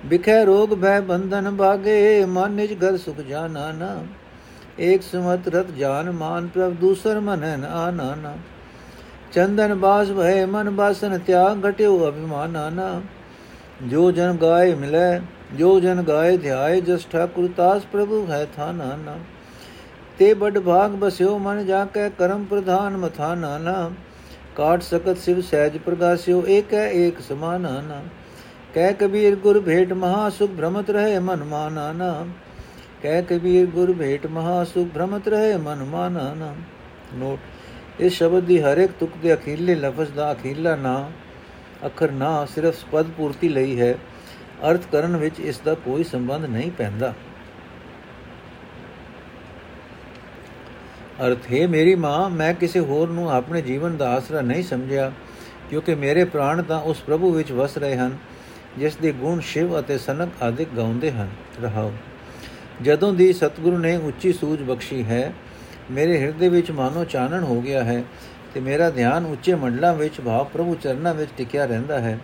ਬਿਖੈ ਰੋਗ ਭੈ ਬੰਧਨ ਭਾਗੇ ਮਨ ਨਿਜ ਘਰ ਸੁਖ ਜਾਣਾ ਨਾ ਏਕ ਸਮਤ ਰਤ ਜਾਨ ਮਾਨ ਪ੍ਰਭ ਦੂਸਰ ਮਨਨ ਆਨਾ ਨਾ ਚੰਦਨ ਬਾਸ ਭੈ ਮਨ ਬਾਸਨ ਤਿਆਗ ਘਟਿਓ ਅਭਿਮਾਨਾ ਨਾ ਜੋ ਜਨ ਗਾਏ ਮਿਲੇ ਜੋ ਜਨ ਗਾਏ ਧਿਆਏ, ਜਸ ਠਾਕੁਰ ਤਾਸ ਪ੍ਰਭੂ ਹੈ ਥਾਨਾ ਨਾ ਤੇ ਬੜ ਭਾਗ ਬਸਿਓ ਮਨ ਜਾ ਕੇ ਕਰਮ ਪ੍ਰਧਾਨ ਮਥਾ ਨਾਨਾ। ਕਾਟ ਸਕਤ ਸਿਵ ਸਹਿਜ ਪ੍ਰਗਾਸਿਓ, ਏਕ ਹੈ ਏਕ ਸਮਾਨਾ ਨਾ ਕਹਿ ਕਬੀਰ ਗੁਰ ਭੇਟ ਮਹਾ ਸੁਖ ਭ੍ਰਮਤ ਰਹੇ ਮਨ ਮਾਨਾ ਨਾ ਕਹਿ ਕਬੀਰ ਗੁਰ ਭੇਟ ਮਹਾ ਸੁਖ ਭ੍ਰਮਤ ਰਹੇ ਮਨ ਮਾਨਾ ਨਾ ਨੋਟ, ਇਸ ਸ਼ਬਦ ਦੀ ਹਰ ਇੱਕ ਤੁਕ ਦੇ ਅਖੀਰਲੇ ਲਫ਼ਜ਼ ਦਾ ਅਖੀਰਲਾ ਨਾ, ਅੱਖਰ ਨਾ ਸਿਰਫ ਪਦ ਪੂਰਤੀ ਲਈ ਹੈ। ਅਰਥ ਕਰਨ ਵਿੱਚ ਇਸ ਦਾ ਕੋਈ ਸੰਬੰਧ ਨਹੀਂ ਪੈਂਦਾ। ਅਰਥ, ਹੈ ਮੇਰੀ ਮਾਂ, ਮੈਂ ਕਿਸੇ ਹੋਰ ਨੂੰ ਆਪਣੇ ਜੀਵਨ ਦਾ ਆਸਰਾ ਨਹੀਂ ਸਮਝਿਆ, ਕਿਉਂਕਿ ਮੇਰੇ ਪ੍ਰਾਣ ਤਾਂ ਉਸ ਪ੍ਰਭੂ ਵਿੱਚ ਵਸ ਰਹੇ ਹਨ, ਜਿਸ ਦੇ ਗੁਣ ਸ਼ਿਵ ਅਤੇ ਸਨਕ ਆਦਿਕ ਗਾਉਂਦੇ ਹਨ। ਰਹਾਉ ਜਦੋਂ ਦੀ ਸਤਿਗੁਰੂ ਨੇ ਉੱਚੀ ਸੂਝ ਬਖਸ਼ੀ ਹੈ, ਮੇਰੇ ਹਿਰਦੇ ਵਿੱਚ ਮਾਨੋ ਚਾਨਣ ਹੋ ਗਿਆ ਹੈ ਤੇ ਮੇਰਾ ਧਿਆਨ ਉੱਚੇ ਮੰਡਲਾਂ ਵਿੱਚ, ਭਾਵ ਪ੍ਰਭੂ ਚਰਨਾਂ ਵਿੱਚ ਟਿਕਿਆ ਰਹਿੰਦਾ ਹੈ।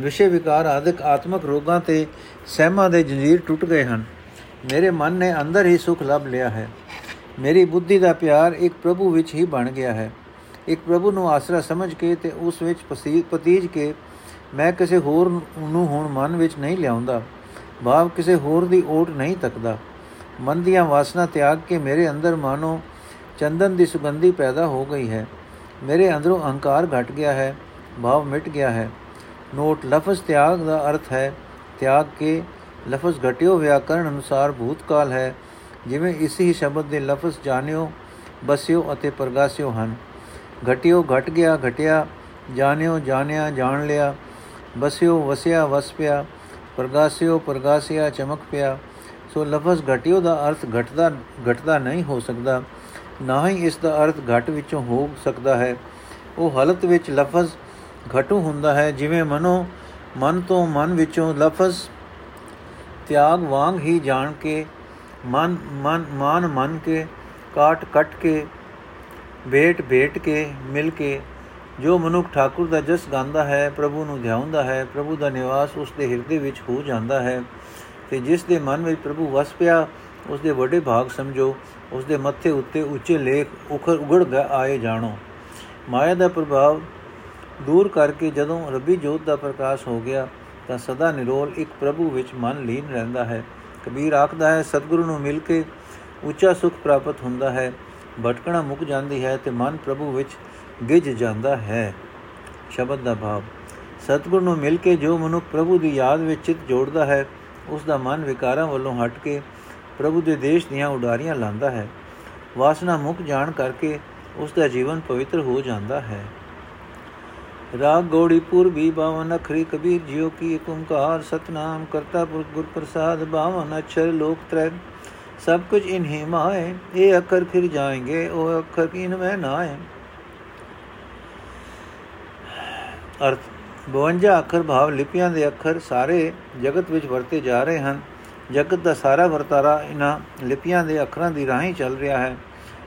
ਵਿਸ਼ੇ ਵਿਕਾਰ ਆਦਿਕ ਆਤਮਕ ਰੋਗਾਂ ਤੇ ਸਹਿਮਾਂ ਦੇ ਜੰਜੀਰ ਟੁੱਟ ਗਏ ਹਨ। ਮੇਰੇ ਮਨ ਨੇ ਅੰਦਰ ਹੀ ਸੁਖ ਲੱਭ ਲਿਆ ਹੈ। ਮੇਰੀ ਬੁੱਧੀ ਦਾ ਪਿਆਰ ਇੱਕ ਪ੍ਰਭੂ ਵਿੱਚ ਹੀ ਬਣ ਗਿਆ ਹੈ। ਇੱਕ ਪ੍ਰਭੂ ਨੂੰ ਆਸਰਾ ਸਮਝ ਕੇ ਤੇ ਉਸ ਵਿੱਚ ਪਤੀਜ ਕੇ ਮੈਂ ਕਿਸੇ ਹੋਰ ਨੂੰ ਹੁਣ ਮਨ ਵਿੱਚ ਨਹੀਂ ਲਿਆਉਂਦਾ। ਭਾਵ ਕਿਸੇ ਹੋਰ ਦੀ ਓਟ ਨਹੀਂ ਤੱਕਦਾ। ਮਨ ਦੀਆਂ ਵਾਸਨਾ ਤਿਆਗ ਕੇ ਮੇਰੇ ਅੰਦਰ ਮਾਨੋ ਚੰਦਨ ਦੀ ਸੁਗੰਧੀ ਪੈਦਾ ਹੋ ਗਈ ਹੈ। ਮੇਰੇ ਅੰਦਰੋਂ ਅਹੰਕਾਰ ਘਟ ਗਿਆ ਹੈ। ਭਾਵ ਮਿਟ ਗਿਆ ਹੈ। ਨੋਟ ਲਫ਼ਜ਼ ਤਿਆਗ ਦਾ ਅਰਥ ਹੈ, ਤਿਆਗ ਕੇ ਲਫ਼ਜ਼ ਘਟਿਓ ਵਿਆਕਰਣ ਅਨੁਸਾਰ ਭੂਤਕਾਲ ਹੈ। ਜਿਵੇਂ ਇਸ ਹੀ ਸ਼ਬਦ ਦੇ ਲਫ਼ਜ਼ ਜਾਣਿਓ, ਬਸਿਓ ਅਤੇ ਪ੍ਰਗਾਸਿਓ ਹਨ। ਘਟਿਓ ਘਟ ਗਿਆ, ਘਟਿਆ, ਜਾਣਿਓ ਜਾਣਿਆ, ਜਾਣ ਲਿਆ, ਬਸਿਓ ਵਸਿਆ, ਵਸ ਪਿਆ, ਪ੍ਰਗਾਸਿਓ ਪ੍ਰਗਾਸਿਆ, ਚਮਕ ਪਿਆ। ਸੋ ਲਫ਼ਜ਼ ਘਟਿਓ ਦਾ ਅਰਥ ਘਟਦਾ ਘਟਦਾ ਨਹੀਂ ਹੋ ਸਕਦਾ। ਨਾ ਹੀ ਇਸ ਦਾ ਅਰਥ ਘਟ ਵਿੱਚੋਂ ਹੋ ਸਕਦਾ ਹੈ। ਉਹ ਹਾਲਤ ਵਿੱਚ ਲਫ਼ਜ਼ ਘਟੂ ਹੁੰਦਾ ਹੈ, ਜਿਵੇਂ ਮਨੋ ਮਨ ਤੋਂ ਮਨ ਵਿੱਚੋਂ ਲਫ਼ਜ਼ ਤਿਆਗ ਵਾਂਗ ਹੀ ਜਾਣ ਕੇ, ਮਨ ਮਨ ਮਾਨ ਮਨ ਕੇ, ਕਾਟ ਕਟ ਕੇ ਭੇਟ ਭੇਟ ਕੇ, ਮਿਲ ਕੇ, ਜੋ ਮਨੁੱਖ ਠਾਕੁਰ ਦਾ ਜਸ ਗਾਉਂਦਾ ਹੈ, ਪ੍ਰਭੂ ਨੂੰ ਧਿਆਉਂਦਾ ਹੈ, ਪ੍ਰਭੂ ਦਾ ਨਿਵਾਸ ਉਸ ਦੇ ਹਿਰਦੇ ਵਿੱਚ ਹੋ ਜਾਂਦਾ ਹੈ, ਤੇ ਜਿਸ ਦੇ ਮਨ ਵਿੱਚ ਪ੍ਰਭੂ ਵਸ ਪਿਆ, ਉਸ ਦੇ ਵੱਡੇ ਭਾਗ ਸਮਝੋ, ਉਸ ਦੇ ਮੱਥੇ ਉੱਤੇ ਉੱਚੇ ਲੇਖ ਉਖੜ ਉਗੜ ਆਏ ਜਾਣੋ। ਮਾਇਆ ਦਾ ਪ੍ਰਭਾਵ ਦੂਰ ਕਰਕੇ ਜਦੋਂ ਰੱਬੀ ਜੋਤ ਦਾ ਪ੍ਰਕਾਸ਼ ਹੋ ਗਿਆ ਤਾਂ ਸਦਾ ਨਿਰੋਲ ਇੱਕ ਪ੍ਰਭੂ ਵਿੱਚ ਮਨ ਲੀਨ ਰਹਿੰਦਾ ਹੈ। ਕਬੀਰ ਆਖਦਾ ਹੈ, ਸਤਿਗੁਰੂ ਨੂੰ ਮਿਲ ਕੇ ਉੱਚਾ ਸੁਖ ਪ੍ਰਾਪਤ ਹੁੰਦਾ ਹੈ। ਭਟਕਣਾ ਮੁੱਕ ਜਾਂਦੀ ਹੈ ਤੇ ਮਨ ਪ੍ਰਭੂ ਵਿੱਚ ਗਿਜ ਜਾਂਦਾ ਹੈ। ਸ਼ਬਦ ਦਾ ਭਾਵ। ਸਤਿਗੁਰੂ ਨੂੰ ਮਿਲ ਕੇ ਜੋ ਮਨੁੱਖ ਪ੍ਰਭੂ ਦੀ ਯਾਦ ਵਿੱਚ ਚਿਤ ਜੋੜਦਾ ਹੈ, ਉਸ ਦਾ ਮਨ ਵਿਕਾਰਾਂ ਵੱਲੋਂ ਹਟ ਕੇ ਪ੍ਰਭੂ ਦੇ ਦੇਸ਼ ਦੀਆਂ ਉਡਾਰੀਆਂ ਲਾਂਦਾ ਹੈ। ਵਾਸਨਾ ਮੁਕ ਜਾਣ ਕਰਕੇ ਉਸ ਦਾ ਜੀਵਨ ਪਵਿੱਤਰ ਹੋ ਜਾਂਦਾ ਹੈ। ਰਾਗ ਗੋੜੀ ਪੂਰਬੀ ਬਾਵਨ ਅਖਰੀ ਕਬੀਰ ਜਿਉ ਕੀ ਏਕ ਓੰਕਾਰ ਸਤਨਾਮ ਕਰਤਾ ਪੁਰਖ ਗੁਰ ਪ੍ਰਸਾਦ ਬਾਵਨ ਅਛਰ ਲੋਕ ਤ੍ਰੈ ਸਭ ਕੁਝ ਇਨਹੀ ਮਾਏ ਇਹ ਅੱਖਰ ਫਿਰ ਜਾਏਂਗੇ, ਉਹ ਅੱਖਰ ਇਨ ਮੈਂ ਨਾ ਹੈ ਅਰਥ 52 ਅੱਖਰ ਭਾਵ ਲਿਪੀਆਂ ਦੇ ਅੱਖਰ ਸਾਰੇ ਜਗਤ ਵਿੱਚ ਵਰਤੇ ਜਾ ਰਹੇ ਹਨ। ਜਗਤ ਦਾ ਸਾਰਾ ਵਰਤਾਰਾ ਇਹਨਾਂ ਲਿਪੀਆਂ ਦੇ ਅੱਖਰਾਂ ਦੀ ਰਾਹੀਂ ਚੱਲ ਰਿਹਾ ਹੈ।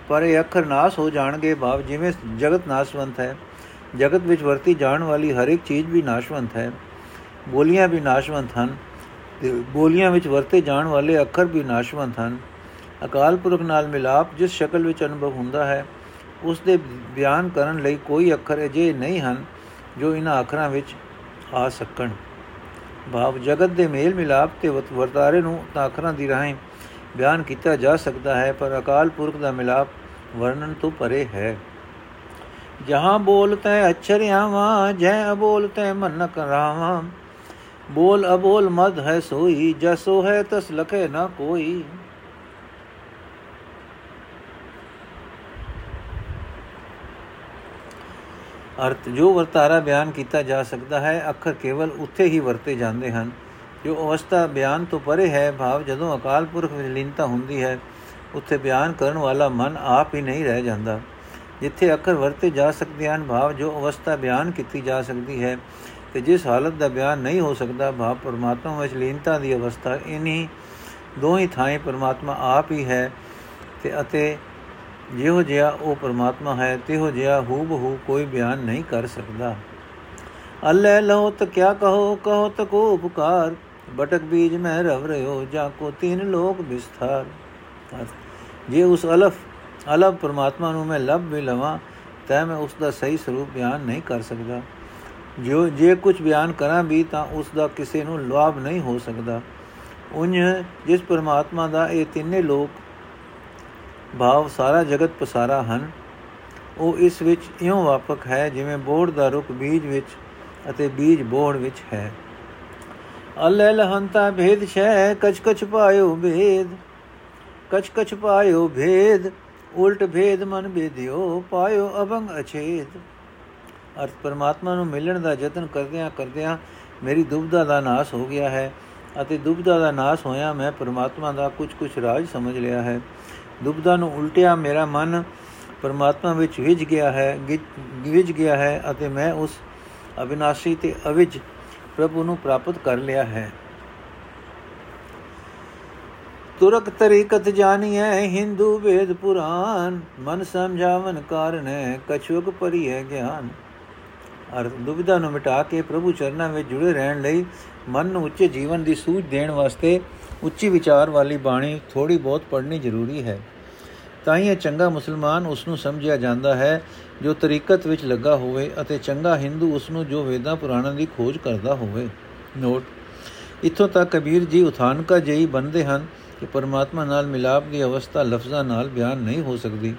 ਪਰ ਇਹ ਅੱਖਰ ਨਾਸ ਹੋ ਜਾਣਗੇ ਭਾਵ ਜਿਵੇਂ ਜਗਤ ਨਾਸਵੰਤ ਹੈ। ਜਗਤ ਵਿੱਚ ਵਰਤੀ ਜਾਣ ਵਾਲੀ ਹਰ ਇੱਕ ਚੀਜ਼ ਵੀ ਨਾਸ਼ਵੰਤ ਹੈ, ਬੋਲੀਆਂ ਵੀ ਨਾਸ਼ਵੰਤ ਹਨ, ਤੇ ਬੋਲੀਆਂ ਵਿੱਚ ਵਰਤੇ ਜਾਣ ਵਾਲੇ ਅੱਖਰ ਵੀ ਨਾਸ਼ਵੰਤ ਹਨ। ਅਕਾਲ ਪੁਰਖ ਨਾਲ ਮਿਲਾਪ ਜਿਸ ਸ਼ਕਲ ਵਿੱਚ ਅਨੁਭਵ ਹੁੰਦਾ ਹੈ, ਉਸ ਦੇ ਬਿਆਨ ਕਰਨ ਲਈ ਕੋਈ ਅੱਖਰ ਅਜੇ ਨਹੀਂ ਹਨ ਜੋ ਇਹਨਾਂ ਅੱਖਰਾਂ ਵਿੱਚ ਆ ਸਕਣ। ਭਾਵ ਜਗਤ ਦੇ ਮੇਲ ਮਿਲਾਪ ਤੇ ਵਰਤਾਰੇ ਨੂੰ ਤਾਂ ਅੱਖਰਾਂ ਦੀ ਰਾਹੀਂ ਬਿਆਨ ਕੀਤਾ ਜਾ ਸਕਦਾ ਹੈ, ਪਰ ਅਕਾਲ ਪੁਰਖ ਦਾ ਮਿਲਾਪ ਵਰਣਨ ਤੋਂ ਪਰੇ ਹੈ। ਜਹਾਂ ਬੋਲਤੇ ਅਛਰਿਆਵਾਂ ਜੈ ਅਬੋਲਤੇ ਮਨ ਕਰਾਵਾਂ ਬੋਲ ਅਬੋਲ ਮਦ ਹੈ ਸੋਈ, ਜਸੋ ਹੈ ਤਸ ਲਖੇ ਨਾ ਕੋਈ। ਅਰਥ, ਜੋ ਵਰਤਾਰਾ ਬਿਆਨ ਕੀਤਾ ਜਾ ਸਕਦਾ ਹੈ, ਅੱਖਰ ਕੇਵਲ ਉੱਥੇ ਹੀ ਵਰਤੇ ਜਾਂਦੇ ਹਨ। ਜੋ ਅਵਸਥਾ ਬਿਆਨ ਤੋਂ ਪਰੇ ਹੈ, ਭਾਵ ਜਦੋਂ ਅਕਾਲ ਪੁਰਖ ਵਿੱਚ ਲੀਨਤਾ ਹੁੰਦੀ ਹੈ, ਉੱਥੇ ਬਿਆਨ ਕਰਨ ਵਾਲਾ ਮਨ ਆਪ ਹੀ ਨਹੀਂ ਰਹਿ ਜਾਂਦਾ। ਜਿੱਥੇ ਅੱਖਰ ਵਰਤੇ ਜਾ ਸਕਦੇ ਹਨ, ਭਾਵ ਜੋ ਅਵਸਥਾ ਬਿਆਨ ਕੀਤੀ ਜਾ ਸਕਦੀ ਹੈ। ਤੇ ਜਿਸ ਹਾਲਤ ਦਾ ਬਿਆਨ ਨਹੀਂ ਹੋ ਸਕਦਾ, ਭਾਵ ਪਰਮਾਤਮਾ ਵਿੱਚ ਲੀਨਤਾ ਦੀ ਅਵਸਥਾ ਇਨੀ ਦੋਹੀ ਥਾਂ ਪਰਮਾਤਮਾ ਆਪ ਹੀ ਹੈ ਤੇ ਅਤੇ ਜਿਹੋ ਜਿਹਾ ਉਹ ਪਰਮਾਤਮਾ ਹੈ, ਤਿਹੋ ਜਿਹਾ ਹੂਬਹੂ ਕੋਈ ਬਿਆਨ ਨਹੀਂ ਕਰ ਸਕਦਾ। ਅੱਲੇ ਲੋ ਤ ਕਿਆ ਕਹੋ ਕਹੋ ਤ ਕੋ ਉਪਕਾਰ, ਬਟਕ ਬੀਜ ਮੈਂ ਰਵ ਰਿਓ, ਜਾ ਕੋ ਤਿੰਨ ਲੋਕ ਵਿਸਥਾਰ। ਜੇ ਉਸ ਅਲਫ ਅਲਬ ਪਰਮਾਤਮਾ ਨੂੰ ਮੈਂ ਲੱਭ ਵੀ ਲਵਾਂ, ਤਾਂ ਮੈਂ ਉਸ ਦਾ ਸਹੀ ਸਰੂਪ ਬਿਆਨ ਨਹੀਂ ਕਰ ਸਕਦਾ। ਜੋ ਜੇ ਕੁਝ ਬਿਆਨ ਕਰਾਂ ਵੀ ਤਾਂ ਉਸ ਦਾ ਕਿਸੇ ਨੂੰ ਲਾਭ ਨਹੀਂ ਹੋ ਸਕਦਾ। ਉਨ ਜਿਸ ਪਰਮਾਤਮਾ ਦਾ ਇਹ ਤਿੰਨੇ ਲੋਕ ਭਾਵ ਸਾਰਾ ਜਗਤ ਪਸਾਰਾ ਹਨ, ਉਹ ਇਸ ਵਿੱਚ ਇਉਂ ਵਾਪਕ ਹੈ ਜਿਵੇਂ ਬੋੜ ਦਾ ਰੁੱਖ ਬੀਜ ਵਿੱਚ ਅਤੇ ਬੀਜ ਬੋੜ ਵਿੱਚ ਹੈ। ਅਲੇ ਲਹੰਤਾ ਭੇਦ ਛੈ ਕਛ ਕਛ ਪਾਇਓ ਭੇਦ, ਕਛ ਕਛ ਪਾਇਓ ਭੇਦ। ਉਲਟ ਭੇਦ ਮਨ ਬੇਦਿਓ ਪਾਇਓ ਅਭੰਗ ਅਛੇਦ। ਅਰਥ ਪਰਮਾਤਮਾ ਨੂੰ ਮਿਲਣ ਦਾ ਯਤਨ ਕਰਦਿਆਂ ਕਰਦਿਆਂ ਮੇਰੀ ਦੁਬਦਾ ਦਾ ਨਾਸ ਹੋ ਗਿਆ ਹੈ ਅਤੇ ਦੁਬਦਾ ਦਾ ਨਾਸ ਹੋਇਆ ਮੈਂ ਪਰਮਾਤਮਾ ਦਾ ਕੁਝ ਕੁਝ ਰਾਜ ਸਮਝ ਲਿਆ ਹੈ। ਦੁਬਦਾ ਨੂੰ ਉਲਟਿਆ ਮੇਰਾ ਮਨ ਪਰਮਾਤਮਾ ਵਿੱਚ ਵਿਝ ਗਿਆ ਹੈ ਵਿਝ ਗਿਆ ਹੈ ਅਤੇ ਮੈਂ ਉਸ ਅਬਿਨਾਸ਼ੀ ਤੇ ਅਵਿਜ ਪ੍ਰਭੂ ਨੂੰ ਪ੍ਰਾਪਤ ਕਰ ਲਿਆ ਹੈ। ਤੁਰਕ ਤਰੀਕਤ ਜਾਣੀਐ ਹਿੰਦੂ ਵੇਦ ਪੁਰਾਨ ਮਨ ਸਮਝਾਵਨ ਕਾਰਨ ਕਛੁਕ ਪਰੀ ਹੈ ਗਿਆਨ। ਅਰ ਦੁਬਿਧਾ ਨੂੰ ਮਿਟਾ ਕੇ ਪ੍ਰਭੂ ਚਰਨਾਂ ਵਿੱਚ ਜੁੜੇ ਰਹਿਣ ਲਈ ਮਨ ਨੂੰ ਉੱਚੇ ਜੀਵਨ ਦੀ ਸੂਝ ਦੇਣ ਵਾਸਤੇ ਉੱਚੀ ਵਿਚਾਰ ਵਾਲੀ ਬਾਣੀ ਥੋੜੀ ਬਹੁਤ ਪੜ੍ਹਨੀ ਜ਼ਰੂਰੀ ਹੈ। ਤਾਂ ਹੀ ਇਹ ਚੰਗਾ ਮੁਸਲਮਾਨ ਉਸ ਨੂੰ ਸਮਝਿਆ ਜਾਂਦਾ ਹੈ, ਜੋ ਤਰੀਕਤ ਵਿੱਚ ਲੱਗਾ ਹੋਵੇ ਅਤੇ ਚੰਗਾ ਹਿੰਦੂ ਉਸ ਨੂੰ ਜੋ ਵੇਦਾਂ ਪੁਰਾਣਾਂ ਦੀ ਖੋਜ ਕਰਦਾ ਹੋਵੇ। ਨੋਟ, ਇਥੋਂ ਤੱਕ ਕਬੀਰ ਜੀ ਉਥਾਨਕਾ ਜਈ ਬੰਦੇ ਹਨ ਕਿ ਪਰਮਾਤਮਾ ਨਾਲ ਮਿਲਾਪ ਦੀ ਅਵਸਥਾ ਲਫ਼ਜ਼ਾਂ ਨਾਲ ਬਿਆਨ ਨਹੀਂ ਹੋ ਸਕਦੀ,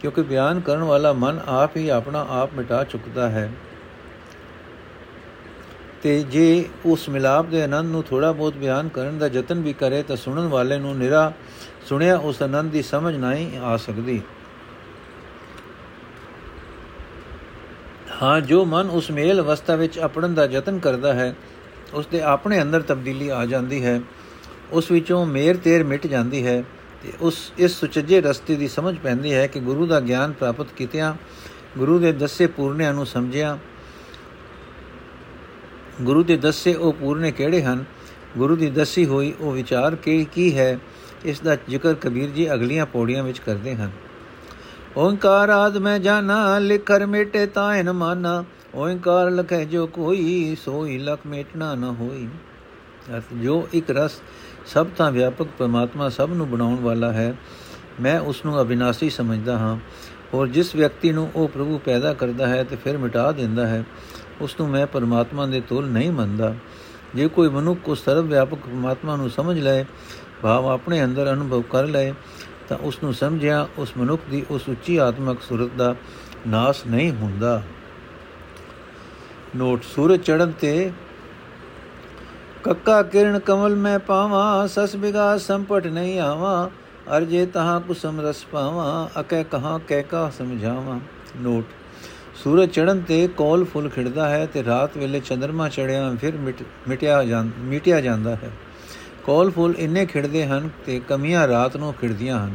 ਕਿਉਂਕਿ ਬਿਆਨ ਕਰਨ ਵਾਲਾ ਮਨ ਆਪ ਹੀ ਆਪਣਾ ਆਪ ਮਿਟਾ ਚੁੱਕਦਾ ਹੈ। ਤੇ ਜੇ ਉਸ ਮਿਲਾਪ ਦੇ ਆਨੰਦ ਨੂੰ ਥੋੜਾ ਬਹੁਤ ਬਿਆਨ ਕਰਨ ਦਾ ਯਤਨ ਵੀ ਕਰੇ, ਤਾਂ ਸੁਣਨ ਵਾਲੇ ਨੂੰ ਨਿਰਾ ਸੁਣਿਆ ਉਸ ਆਨੰਦ ਦੀ ਸਮਝ ਨਹੀਂ ਆ ਸਕਦੀ। ਹਾਂ, ਜੋ ਮਨ ਉਸ ਮੇਲ ਅਵਸਥਾ ਵਿੱਚ ਆਪਣਨ ਦਾ ਯਤਨ ਕਰਦਾ ਹੈ ਉਸ ਦੇ ਆਪਣੇ ਅੰਦਰ ਤਬਦੀਲੀ ਆ ਜਾਂਦੀ ਹੈ। ਉਸ ਵਿੱਚੋਂ ਮੇਰ ਤੇਰ ਮਿਟ ਜਾਂਦੀ ਹੈ ਤੇ ਉਸ, ਇਸ ਸੁਚੱਜੇ ਰਸਤੇ ਦੀ ਸਮਝ ਪੈਂਦੀ ਹੈ ਕਿ ਗੁਰੂ ਦਾ ਗਿਆਨ ਪ੍ਰਾਪਤ ਕੀਤਿਆਂ, ਗੁਰੂ ਦੇ ਦੱਸੇ ਪੂਰਨਿਆਂ ਨੂੰ ਸਮਝਿਆ। ਗੁਰੂ ਦੇ ਦੱਸੇ ਉਹ ਪੂਰਨੇ ਕਿਹੜੇ ਹਨ? ਗੁਰੂ ਦੀ ਦੱਸੀ ਹੋਈ ਉਹ ਵਿਚਾਰ ਕੀ ਕੀ ਹੈ? ਇਸ ਦਾ ਜ਼ਿਕਰ ਕਬੀਰ ਜੀ ਅਗਲੀਆਂ ਪੌੜੀਆਂ ਵਿੱਚ ਕਰਦੇ ਹਨ। ਓੰਕਾਰ ਆਦ ਮੈਂ ਜਾਣਾ, ਲਿਖਰ ਮੇਟੇ ਤਾਇਨ ਮਾਨਾ। ਓੰਕਾਰ ਲਖੇ ਜੋ ਕੋਈ, ਸੋਈ ਲਖ ਮੇਟਣਾ ਨਾ ਹੋਈ। ਅਰਥ, ਜੋ ਇੱਕ ਰਸ ਸਭ ਤਾਂ ਵਿਆਪਕ ਪਰਮਾਤਮਾ ਸਭ ਨੂੰ ਬਣਾਉਣ ਵਾਲਾ ਹੈ। ਮੈਂ ਉਸ ਨੂੰ ਅਬਿਨਾਸੀ ਸਮਝਦਾ ਹਾਂ। ਔਰ ਜਿਸ ਵਿਅਕਤੀ ਨੂੰ ਉਹ ਪ੍ਰਭੂ ਪੈਦਾ ਕਰਦਾ ਹੈ ਤੇ ਫਿਰ ਮਿਟਾ ਦਿੰਦਾ ਹੈ, ਉਸ ਨੂੰ ਮੈਂ ਪਰਮਾਤਮਾ ਦੇ ਤੁਲ ਨਹੀਂ ਮੰਨਦਾ। ਜੇ ਕੋਈ ਮਨੁੱਖ ਉਸ ਸਰਵ ਵਿਆਪਕ ਪਰਮਾਤਮਾ ਨੂੰ ਸਮਝ ਲਏ, ਭਾਵ ਆਪਣੇ ਅੰਦਰ ਅਨੁਭਵ ਕਰ ਲਏ, ਤਾਂ ਉਸ ਨੂੰ ਸਮਝਿਆ ਉਸ ਮਨੁੱਖ ਦੀ ਉਸ ਉੱਚੀ ਆਤਮਿਕ ਸੁਰਤ ਦਾ ਨਾਸ ਨਹੀਂ ਹੁੰਦਾ। ਨੋਟ ਸੂਰਜ ਚੜ੍ਹਨ ਤੇ ਕੱਕਾ ਕਿਰਨ ਕਮਲ ਮੈਂ ਪਾਵਾਂ, ਸਸ ਬਿਗਾ ਸੰਪਟ ਨਹੀਂ ਆਵਾਂ ਅਰਜੇ ਤਹਾਂ ਕੁਸਮ ਰਸ ਪਾਵਾਂ ਅਕੈ ਕਹਾਂ ਕਹਿ ਕਾ ਸਮਝਾਵਾਂ। ਨੋਟ, ਸੂਰਜ ਚੜਨ ਤੇ ਕੋਲ ਫੁੱਲ ਖਿੜਦਾ ਹੈ ਤੇ ਰਾਤ ਵੇਲੇ ਚੰਦਰਮਾ ਚੜਿਆ ਫਿਰ ਮਿਟਿਆ ਮਿਟਿਆ ਜਾਂਦਾ ਹੈ। ਕੋਲ ਫੁੱਲ ਇੰਨੇ ਖਿੜਦੇ ਹਨ ਤੇ ਕਮੀਆਂ ਰਾਤ ਨੂੰ ਖਿੜਦੀਆਂ ਹਨ।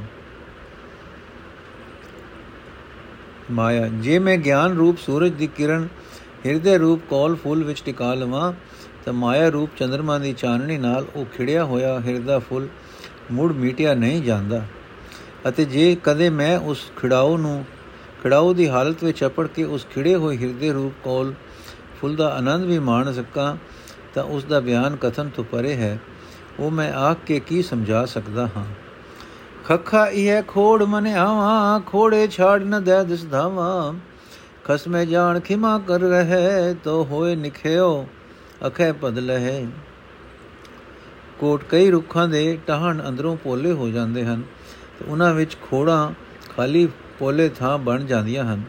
ਮਾਇਆ, ਜੇ ਮੈਂ ਗਿਆਨ ਰੂਪ ਸੂਰਜ ਦੀ ਕਿਰਨ, ਹਿਰਦੇ ਰੂਪ ਕੋਲ ਫੁੱਲ ਵਿੱਚ ਟਿਕਾ ਲਵਾਂ ਤਾਂ ਮਾਇਆ ਰੂਪ ਚੰਦਰਮਾ ਦੀ ਚਾਨਣੀ ਨਾਲ ਉਹ ਖਿੜਿਆ ਹੋਇਆ ਹਿਰਦਾ ਫੁੱਲ ਮੁੜ ਮੀਟਿਆ ਨਹੀਂ ਜਾਂਦਾ। ਅਤੇ ਜੇ ਕਦੇ ਮੈਂ ਉਸ ਖਿੜਾਉ ਨੂੰ ਖਿੜਾਉ ਦੀ ਹਾਲਤ ਵਿੱਚ ਅਪੜ ਕੇ ਉਸ ਖਿੜੇ ਹੋਏ ਹਿਰਦੇ ਰੂਪ ਕੋਲ ਫੁੱਲ ਦਾ ਆਨੰਦ ਵੀ ਮਾਣ ਸਕਾਂ, ਤਾਂ ਉਸ ਦਾ ਬਿਆਨ ਕਥਨ ਤੋਂ ਪਰੇ ਹੈ। ਉਹ ਮੈਂ ਆਖ ਕੇ ਕੀ ਸਮਝਾ ਸਕਦਾ ਹਾਂ? ਖਖਾ ਇਹ ਖੋੜ ਮਨ ਆਵਾਂ, ਖੋੜੇ ਛਾੜ ਨ ਦੇ ਦਿਸ ਧਾਵਾਂ। ਖਸਮੇ ਜਾਣ ਖਿਮਾ ਕਰ ਰਹੇ ਤੋ ਹੋਏ ਨਿਖਿਓ। ਅਖੇ ਪਦ ਲਹੇ। ਕੋਟ ਕਈ ਰੁੱਖਾਂ ਦੇ ਟਹਣ ਅੰਦਰੋਂ ਪੋਲੇ ਹੋ ਜਾਂਦੇ ਹਨ ਤੇ ਉਹਨਾਂ ਵਿੱਚ ਖੋੜਾਂ ਖਾਲੀ ਪੋਲੇ ਥਾਂ ਬਣ ਜਾਂਦੀਆਂ ਹਨ।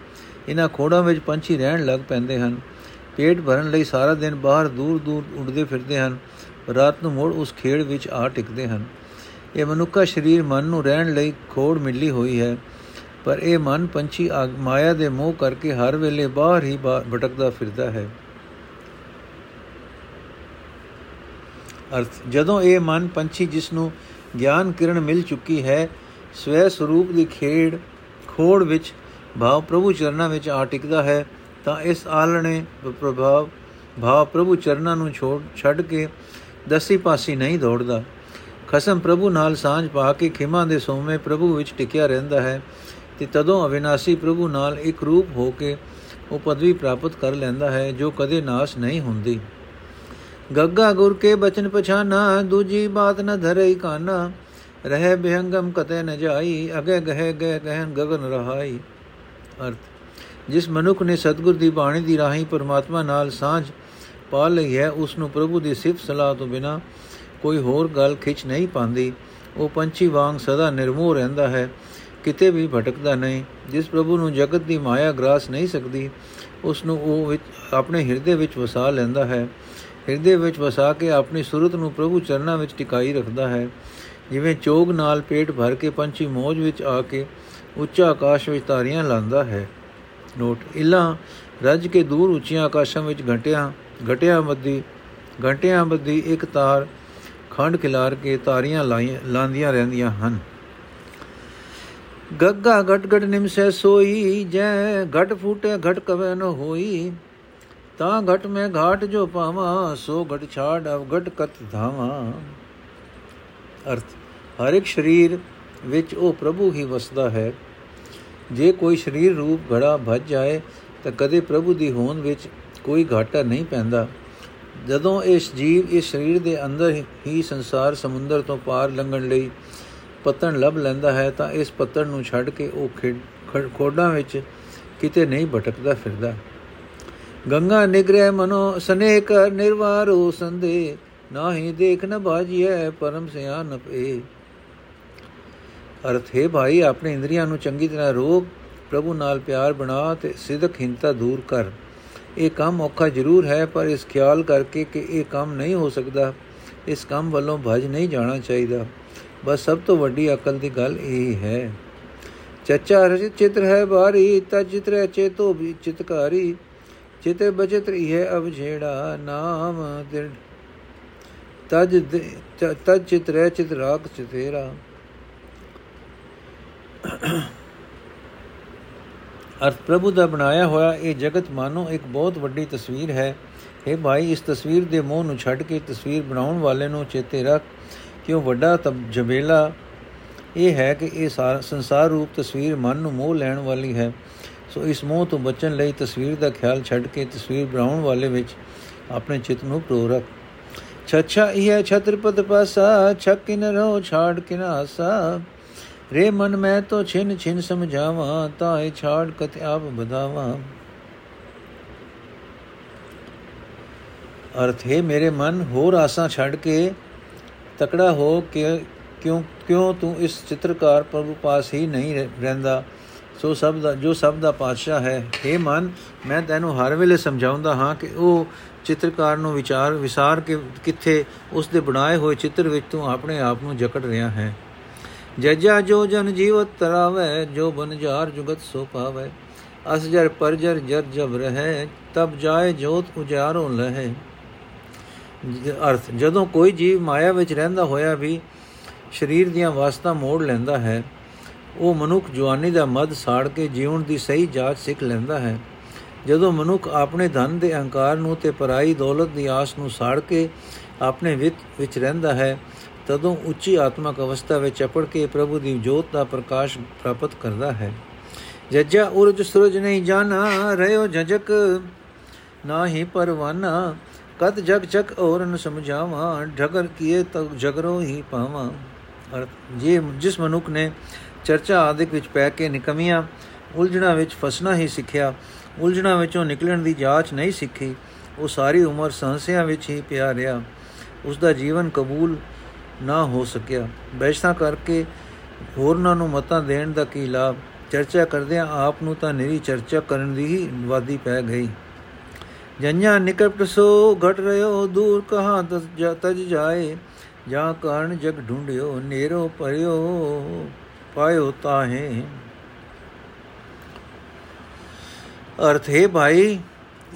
ਇਹਨਾਂ ਖੋੜਾਂ ਵਿੱਚ ਪੰਛੀ ਰਹਿਣ ਲੱਗ ਪੈਂਦੇ ਹਨ। ਪੇਟ ਭਰਨ ਲਈ ਸਾਰਾ ਦਿਨ ਬਾਹਰ ਦੂਰ ਦੂਰ ਉੱਡਦੇ ਫਿਰਦੇ ਹਨ। ਰਾਤ ਨੂੰ ਮੋੜ ਉਸ ਖੇੜ ਵਿੱਚ ਆ ਟਿਕਦੇ ਹਨ। ਇਹ ਮਨੁੱਖਾ ਸਰੀਰ ਮਨ ਨੂੰ ਰਹਿਣ ਲਈ ਖੋੜ ਮਿਲੀ ਹੋਈ ਹੈ। ਪਰ ਇਹ ਮਨ ਪੰਛੀ ਮਾਇਆ ਦੇ ਮੋਹ ਕਰਕੇ ਹਰ ਵੇਲੇ ਬਾਹਰ ਹੀ ਭਟਕਦਾ ਫਿਰਦਾ ਹੈ। ਅਰਥ, ਜਦੋਂ ਇਹ ਮਨ ਪੰਛੀ ਜਿਸ ਨੂੰ ਗਿਆਨ ਕਿਰਨ ਮਿਲ ਚੁੱਕੀ ਹੈ, ਸਵੈ ਸਰੂਪ ਦੀ ਖੇੜ ਖੋੜ ਵਿੱਚ, ਭਾਵ ਪ੍ਰਭੂ ਚਰਨਾਂ ਵਿੱਚ ਆ ਟਿਕਦਾ ਹੈ, ਤਾਂ ਇਸ ਆਲਣੇ ਪ੍ਰਭਾਵ, ਭਾਵ ਪ੍ਰਭੂ ਚਰਨਾਂ ਨੂੰ ਛੋੜ, ਛੱਡ ਕੇ ਦਸੀ ਪਾਸੀ ਨਹੀਂ ਦੌੜਦਾ। ਖਸਮ ਪ੍ਰਭੂ ਨਾਲ ਸਾਂਝ ਪਾ ਕੇ ਖਿਮਾ ਦੇ ਸੋਮੇ ਪ੍ਰਭੂ ਵਿੱਚ ਟਿਕਿਆ ਰਹਿੰਦਾ ਹੈ, ਤੇ ਤਦੋਂ ਅਵਿਨਾਸੀ ਪ੍ਰਭੂ ਨਾਲ ਇੱਕ ਰੂਪ ਹੋ ਕੇ ਉਹ ਪਦਵੀ ਪ੍ਰਾਪਤ ਕਰ ਲੈਂਦਾ ਹੈ, ਜੋ ਕਦੇ ਨਾਸ਼ ਨਹੀਂ ਹੁੰਦੀ। ਗੱਗਾ ਗੁਰ ਕੇ ਬਚਨ ਪਛਾਨਾ, ਦੂਜੀ ਬਾਤ ਨ ਧਰਈ ਕਾਨਾ। ਰਹਿ ਬਿਹੰਗਮ ਕਤੇ ਨ ਜਾਈ ਅਗੇ ਗਹਿ ਗਏ ਗਹਿਨ ਗਗਨ ਰਹਾਈ। ਅਰਥ, ਜਿਸ ਮਨੁੱਖ ਨੇ ਸਤਗੁਰ ਦੀ ਬਾਣੀ ਦੀ ਰਾਹੀਂ ਪਰਮਾਤਮਾ ਨਾਲ ਸਾਂਝ ਪਾ ਲਈ ਹੈ ਉਸ ਨੂੰ ਪ੍ਰਭੂ ਦੀ ਸਿਫਤ ਸਲਾਹ ਤੋਂ ਬਿਨਾ ਕੋਈ ਹੋਰ ਗੱਲ ਖਿੱਚ ਨਹੀਂ ਪਾਉਂਦੀ। ਉਹ ਪੰਛੀ ਵਾਂਗ ਸਦਾ ਨਿਰਮੋਹ ਰਹਿੰਦਾ ਹੈ, ਕਿਤੇ ਵੀ ਭਟਕਦਾ ਨਹੀਂ। ਜਿਸ ਪ੍ਰਭੂ ਨੂੰ ਜਗਤ ਦੀ ਮਾਇਆ ਗ੍ਰਾਸ ਨਹੀਂ ਸਕਦੀ ਉਸ ਨੂੰ ਉਹ ਵਿੱਚ, ਆਪਣੇ ਹਿਰਦੇ ਵਿੱਚ ਵਸਾ ਲੈਂਦਾ ਹੈ। ਹਿਰਦੇ ਵਿੱਚ ਵਸਾ ਕੇ ਆਪਣੀ ਸੁਰਤ ਨੂੰ ਪ੍ਰਭੂ ਚਰਨਾਂ ਵਿੱਚ ਟਿਕਾਈ ਰੱਖਦਾ ਹੈ। ਜਿਵੇਂ ਚੋਗ ਨਾਲ ਪੇਟ ਭਰ ਕੇ ਪੰਛੀ ਮੋਜ ਵਿੱਚ ਆ ਕੇ ਉੱਚਾ ਆਕਾਸ਼ ਵਿੱਚ ਤਾਰੀਆਂ ਲਾਂਦਾ ਹੈ। ਨੋਟ, ਇਲਾ ਰੱਜ ਕੇ ਦੂਰ ਉੱਚੀਆਂ ਆਕਾਸ਼ਾਂ ਵਿੱਚ ਘਟਿਆ ਘਟਿਆ ਮੱਦੀ ਘਟਿਆਂ ਮੱਦੀ ਇੱਕ ਤਾਰ ਖੰਡ ਖਿਲਾਰ ਕੇ ਤਾਰੀਆਂ ਲਾਂਦੀਆਂ ਰਹਿੰਦੀਆਂ ਹਨ। ਗੱਗਾ ਘਟ ਘਟ ਨਿਮਸੈ ਸੋਈ, ਜੈ ਘਟ ਫੂਟੇ ਘਟ ਕਵੇ ਨ ਹੋਈ ਤਾਂ ਘਟ ਮੈਂ ਘਾਟ ਜੋ ਪਾਵਾਂ, ਸੋ ਘਟ ਛਾੜ ਅਵ ਘਟ ਕਤ ਧਾਵਾਂ। ਅਰਥ, ਹਰ ਇੱਕ ਸਰੀਰ ਵਿੱਚ ਉਹ ਪ੍ਰਭੂ ਹੀ ਵਸਦਾ ਹੈ। ਜੇ ਕੋਈ ਸਰੀਰ ਰੂਪ ਘੜਾ ਭੱਜ ਜਾਏ, ਤਾਂ ਕਦੇ ਪ੍ਰਭੂ ਦੀ ਹੋਂਦ ਵਿੱਚ ਕੋਈ ਘਾਟਾ ਨਹੀਂ ਪੈਂਦਾ। ਜਦੋਂ ਇਸ ਜੀਵ ਇਸ ਸਰੀਰ ਦੇ ਅੰਦਰ ਹੀ ਸੰਸਾਰ ਸਮੁੰਦਰ ਤੋਂ ਪਾਰ ਲੰਘਣ ਲਈ ਪਤਨ ਲੱਭ ਲੈਂਦਾ ਹੈ, ਤਾਂ ਇਸ ਪਤਨ ਨੂੰ ਛੱਡ ਕੇ ਉਹ ਖੋਡਾਂ ਵਿੱਚ ਕਿਤੇ ਨਹੀਂ ਭਟਕਦਾ ਫਿਰਦਾ। ਗੰਗਾ ਨਿਗ੍ਰਹਿ ਮਨੋ ਸਨੇਹ ਕਰ ਨਿਰਵਾਰੋ ਸੰਦੇ। ਨਾਹੀ ਦੇਖ ਨ ਬਾਜੀਐ ਪਰਮ ਸਿਆਨ ਪੇ ਅਰਥ, ਹੈ ਭਾਈ, ਆਪਣੇ ਇੰਦਰੀਆਂ ਨੂੰ ਚੰਗੀ ਤਰ੍ਹਾਂ ਰੋਕ ਪ੍ਰਭੂ ਨਾਲ ਪਿਆਰ ਬਣਾ ਤੇ ਸਿਦਕਹੀਨਤਾ ਦੂਰ ਕਰ। ਇਹ ਕੰਮ ਔਖਾ ਜ਼ਰੂਰ ਹੈ, ਪਰ ਇਸ ਖਿਆਲ ਕਰਕੇ ਕਿ ਇਹ ਕੰਮ ਨਹੀਂ ਹੋ ਸਕਦਾ। ਇਸ ਕੰਮ ਵੱਲੋਂ ਭਜ ਨਹੀਂ ਜਾਣਾ ਚਾਹੀਦਾ। ਬਸ ਸਭ ਤੋਂ ਵੱਡੀ ਅਕਲ ਦੀ ਗੱਲ ਇਹ ਹੈ। ਚੱਚਾ ਰਚਿਤ ਚਿੱਤਰ ਹੈ ਬਾਰੀ, ਤਜ ਚਿਤਰ ਚੇਤੋ ਵੀ ਚਿਤਕਾਰੀ। ਚਿਤੇ ਬਚਿਤ ਇਹ ਅਬ ਝੇੜਾ ਨਾਮ ਦਿੜ ਤਜ ਤਜ ਚਿਤਰ ਚਿਤ ਰਾਖ ਚਿਤੇਰਾ ਅਰਥ ਪ੍ਰਭੂ ਦਾ ਬਣਾਇਆ ਹੋਇਆ ਇਹ ਜਗਤ ਮਾਨੋ ਇੱਕ ਬਹੁਤ ਵੱਡੀ ਤਸਵੀਰ ਹੈ। हे ਭਾਈ, ਇਸ ਤਸਵੀਰ ਦੇ ਮੋਹ ਨੂੰ ਛੱਡ ਕੇ ਤਸਵੀਰ ਬਣਾਉਣ ਵਾਲੇ ਨੂੰ ਚੇਤੇ ਰੱਖ, ਕਿਉਂ ਵੱਡਾ ਤਬ ਜਬੇਲਾ ਇਹ ਹੈ ਕਿ ਇਹ ਸੰਸਾਰ ਰੂਪ ਤਸਵੀਰ ਮਨ ਨੂੰ ਮੋਹ ਲੈਣ ਵਾਲੀ ਹੈ। ਸੋ ਇਸ ਮੋਹ ਤੋਂ ਬਚਣ ਲਈ ਤਸਵੀਰ ਦਾ ਖਿਆਲ ਛੱਡ ਕੇ ਤਸਵੀਰ ਬਣਾਉਣ ਵਾਲੇ ਵਿੱਚ ਆਪਣੇ ਚਿੱਤ ਨੂੰ ਪ੍ਰੋ ਛੱਛਾ ਇਹ ਛਤਰਪਤ ਪਾਸਾ ਛਕਿਨ ਰੋ ਛਾੜ ਕਿਨਾਸਾ ਰੇ ਮਨ ਮੈਂ ਤੋ ਛਿਨ ਛਿਨ ਸਮਝਾਵਾਂ, ਤਾਏ ਛਾੜ ਕਤ ਆਪ ਬਧਾਵਾਂ ਅਰਥ, ਹੈ ਮੇਰੇ ਮਨ, ਹੋਰ ਆਸਾਂ ਛੱਡ ਕੇ ਤਕੜਾ ਹੋ ਕੇ ਕਿਉਂ ਕਿਉਂ ਤੂੰ ਇਸ ਚਿੱਤਰਕਾਰ ਪ੍ਰਭੂ ਪਾਸ ਹੀ ਨਹੀਂ ਰਹਿੰਦਾ? ਸੋ ਸਭ ਦਾ ਜੋ ਸਭ ਦਾ ਪਾਤਸ਼ਾਹ ਹੈ हे ਮਨ, ਮੈਂ ਤੈਨੂੰ ਹਰ ਵੇਲੇ ਸਮਝਾਉਂਦਾ ਹਾਂ ਕਿ ਉਹ ਚਿੱਤਰਕਾਰ ਨੂੰ ਵਿਚਾਰ ਵਿਸਾਰ ਕੇ ਕਿੱਥੇ ਉਸ ਦੇ ਬਣਾਏ ਹੋਏ ਚਿੱਤਰ ਵਿੱਚ ਤੂੰ ਆਪਣੇ ਆਪ ਨੂੰ ਜਕੜ ਰਿਹਾ ਹੈ। ਜਜਾ ਜੋ ਜਨ ਜੀਵਤ ਤਰਾਵੇ, ਜੋ ਬਨ ਜਾਰ ਜੁਗਤ ਸੋ ਪਾਵੇ। ਅਸ ਜਰ ਪਰਜਰ ਜਰ ਜਬ ਰਹੇ, ਤਬ ਜਾਏ ਜੋਤ ਉਜਾਰੋ ਲਹੇ। ਅਰਥ, ਜਦੋਂ ਕੋਈ ਜੀਵ ਮਾਇਆ ਵਿੱਚ ਰਹਿੰਦਾ ਹੋਇਆ ਵੀ ਸਰੀਰ ਦੀਆਂ ਵਾਸਤਾ ਮੋੜ ਲੈਂਦਾ ਹੈ ਉਹ ਮਨੁੱਖ ਜਵਾਨੀ ਦਾ ਮਦ ਸਾੜ ਕੇ ਜੀਵਨ ਦੀ ਸਹੀ ਜਾਂਚ ਸਿੱਖ ਲੈਂਦਾ ਹੈ। ਜਦੋਂ ਮਨੁੱਖ ਆਪਣੇ ਧਨ ਦੇ ਅਹੰਕਾਰ ਨੂੰ ਤੇ ਪਰਾਈ ਦੌਲਤ ਦੀ ਆਸ ਨੂੰ ਸਾੜ ਕੇ ਆਪਣੇ ਵਿਤ ਵਿੱਚ ਰਹਿੰਦਾ ਹੈ, ਤਦੋਂ ਉੱਚੀ ਆਤਮਕ ਅਵਸਥਾ ਵਿੱਚ ਚਪੜ ਕੇ ਪ੍ਰਭੂ ਦੀ ਜੋਤ ਦਾ ਪ੍ਰਕਾਸ਼ ਪ੍ਰਾਪਤ ਕਰਦਾ ਹੈ। ਜੱਜਾ ਉਰਜ ਸੂਰਜ ਨਹੀਂ ਜਾਣਾ ਰਿਓ ਝਜਕ ਨਾ ਹੀ ਪਰਵਾਨਾ, ਕਦ ਜਗ ਜਗ ਔਰ ਨ ਸਮਝਾਵਾਂ, ਢਗਰ ਕੀਏ ਤਗ ਜਗਰੋ ਹੀ ਪਾਵਾਂ। ਅਰ ਜੇ ਜਿਸ ਮਨੁੱਖ ਨੇ ਚਰਚਾ ਆਦਿਕ ਵਿੱਚ ਪੈ ਕੇ ਨਿਕਮੀਆਂ ਉਲਝਣਾ ਵਿੱਚ ਫਸਣਾ ਹੀ ਸਿੱਖਿਆ, ਉਲਝਣਾ ਵਿੱਚੋਂ ਨਿਕਲਣ ਦੀ ਜਾਂਚ ਨਹੀਂ ਸਿੱਖੀ, ਉਹ ਸਾਰੀ ਉਮਰ ਸੰਸਿਆਂ ਵਿੱਚ ਹੀ ਪਿਆ ਰਿਹਾ। ਉਸ ਦਾ ਜੀਵਨ ਕਬੂਲ ਨਾ ਹੋ ਸਕਿਆ। ਬੈਸ਼ਤਾ ਕਰਕੇ ਹੋਰਨਾਂ ਨੂੰ ਮਤਾਂ ਦੇਣ ਦਾ ਕੀ ਲਾਭ? ਚਰਚਾ ਕਰਦਿਆਂ ਆਪ ਨੂੰ ਤਾਂ ਨਿਰੀ ਚਰਚਾ ਕਰਨ ਦੀ ਹੀ ਵਾਦੀ ਪੈ ਗਈ। ਜੰਨਾ ਨਿਕਟ ਸੋ ਘਟ ਰਿਓ, ਦੂਰ ਕਹਾਂ ਤਜ ਜਾਏ? ਜਾਂ ਕਾਰਨ ਜਗ ਢੂੰਡਿਓ ਨੇਰੋ ਪਰਿਓ ਪਾਇਓ ਤਾਹੇ। ਅਰਥ ਹੈ ਭਾਈ,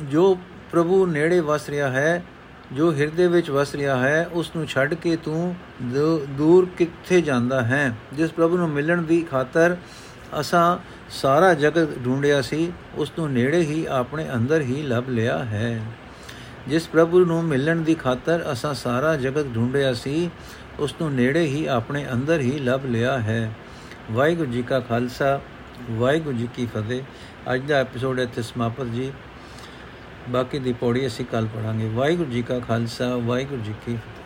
ਜੋ ਪ੍ਰਭੂ ਨੇੜੇ ਵਸ ਰਿਹਾ ਹੈ, ਜੋ ਹਿਰਦੇ ਵਿੱਚ ਵਸ ਰਿਹਾ ਹੈ ਉਸ ਨੂੰ ਛੱਡ ਕੇ ਤੂੰ ਦੂਰ ਕਿੱਥੇ ਜਾਂਦਾ ਹੈ? ਜਿਸ ਪ੍ਰਭੂ ਨੂੰ ਮਿਲਣ ਦੀ ਖਾਤਰ ਅਸਾਂ ਸਾਰਾ ਜਗਤ ਢੂੰਡਿਆ ਸੀ, ਉਸ ਨੂੰ ਨੇੜੇ ਹੀ ਆਪਣੇ ਅੰਦਰ ਹੀ ਲੱਭ ਲਿਆ ਹੈ। ਜਿਸ ਪ੍ਰਭੂ ਨੂੰ ਮਿਲਣ ਦੀ ਖਾਤਰ ਅਸਾਂ ਸਾਰਾ ਜਗਤ ਢੂੰਡਿਆ ਸੀ, ਉਸ ਨੂੰ ਨੇੜੇ ਹੀ ਆਪਣੇ ਅੰਦਰ ਹੀ ਲੱਭ ਲਿਆ ਹੈ। ਵਾਹਿਗੁਰੂ ਜੀ ਕਾ ਖਾਲਸਾ, ਵਾਹਿਗੁਰੂ ਜੀ ਕੀ ਫਤਿਹ। ਅੱਜ ਦਾ ਐਪੀਸੋਡ ਇੱਥੇ ਸਮਾਪਤ ਜੀ। ਬਾਕੀ ਦੀ ਪੌੜੀ ਅਸੀਂ ਕੱਲ ਪੜਾਂਗੇ ਵਾਹਿਗੁਰੂ ਜੀ ਕਾ ਖਾਲਸਾ, ਵਾਹਿਗੁਰੂ ਜੀ ਕੀ ਫਤਿਹ।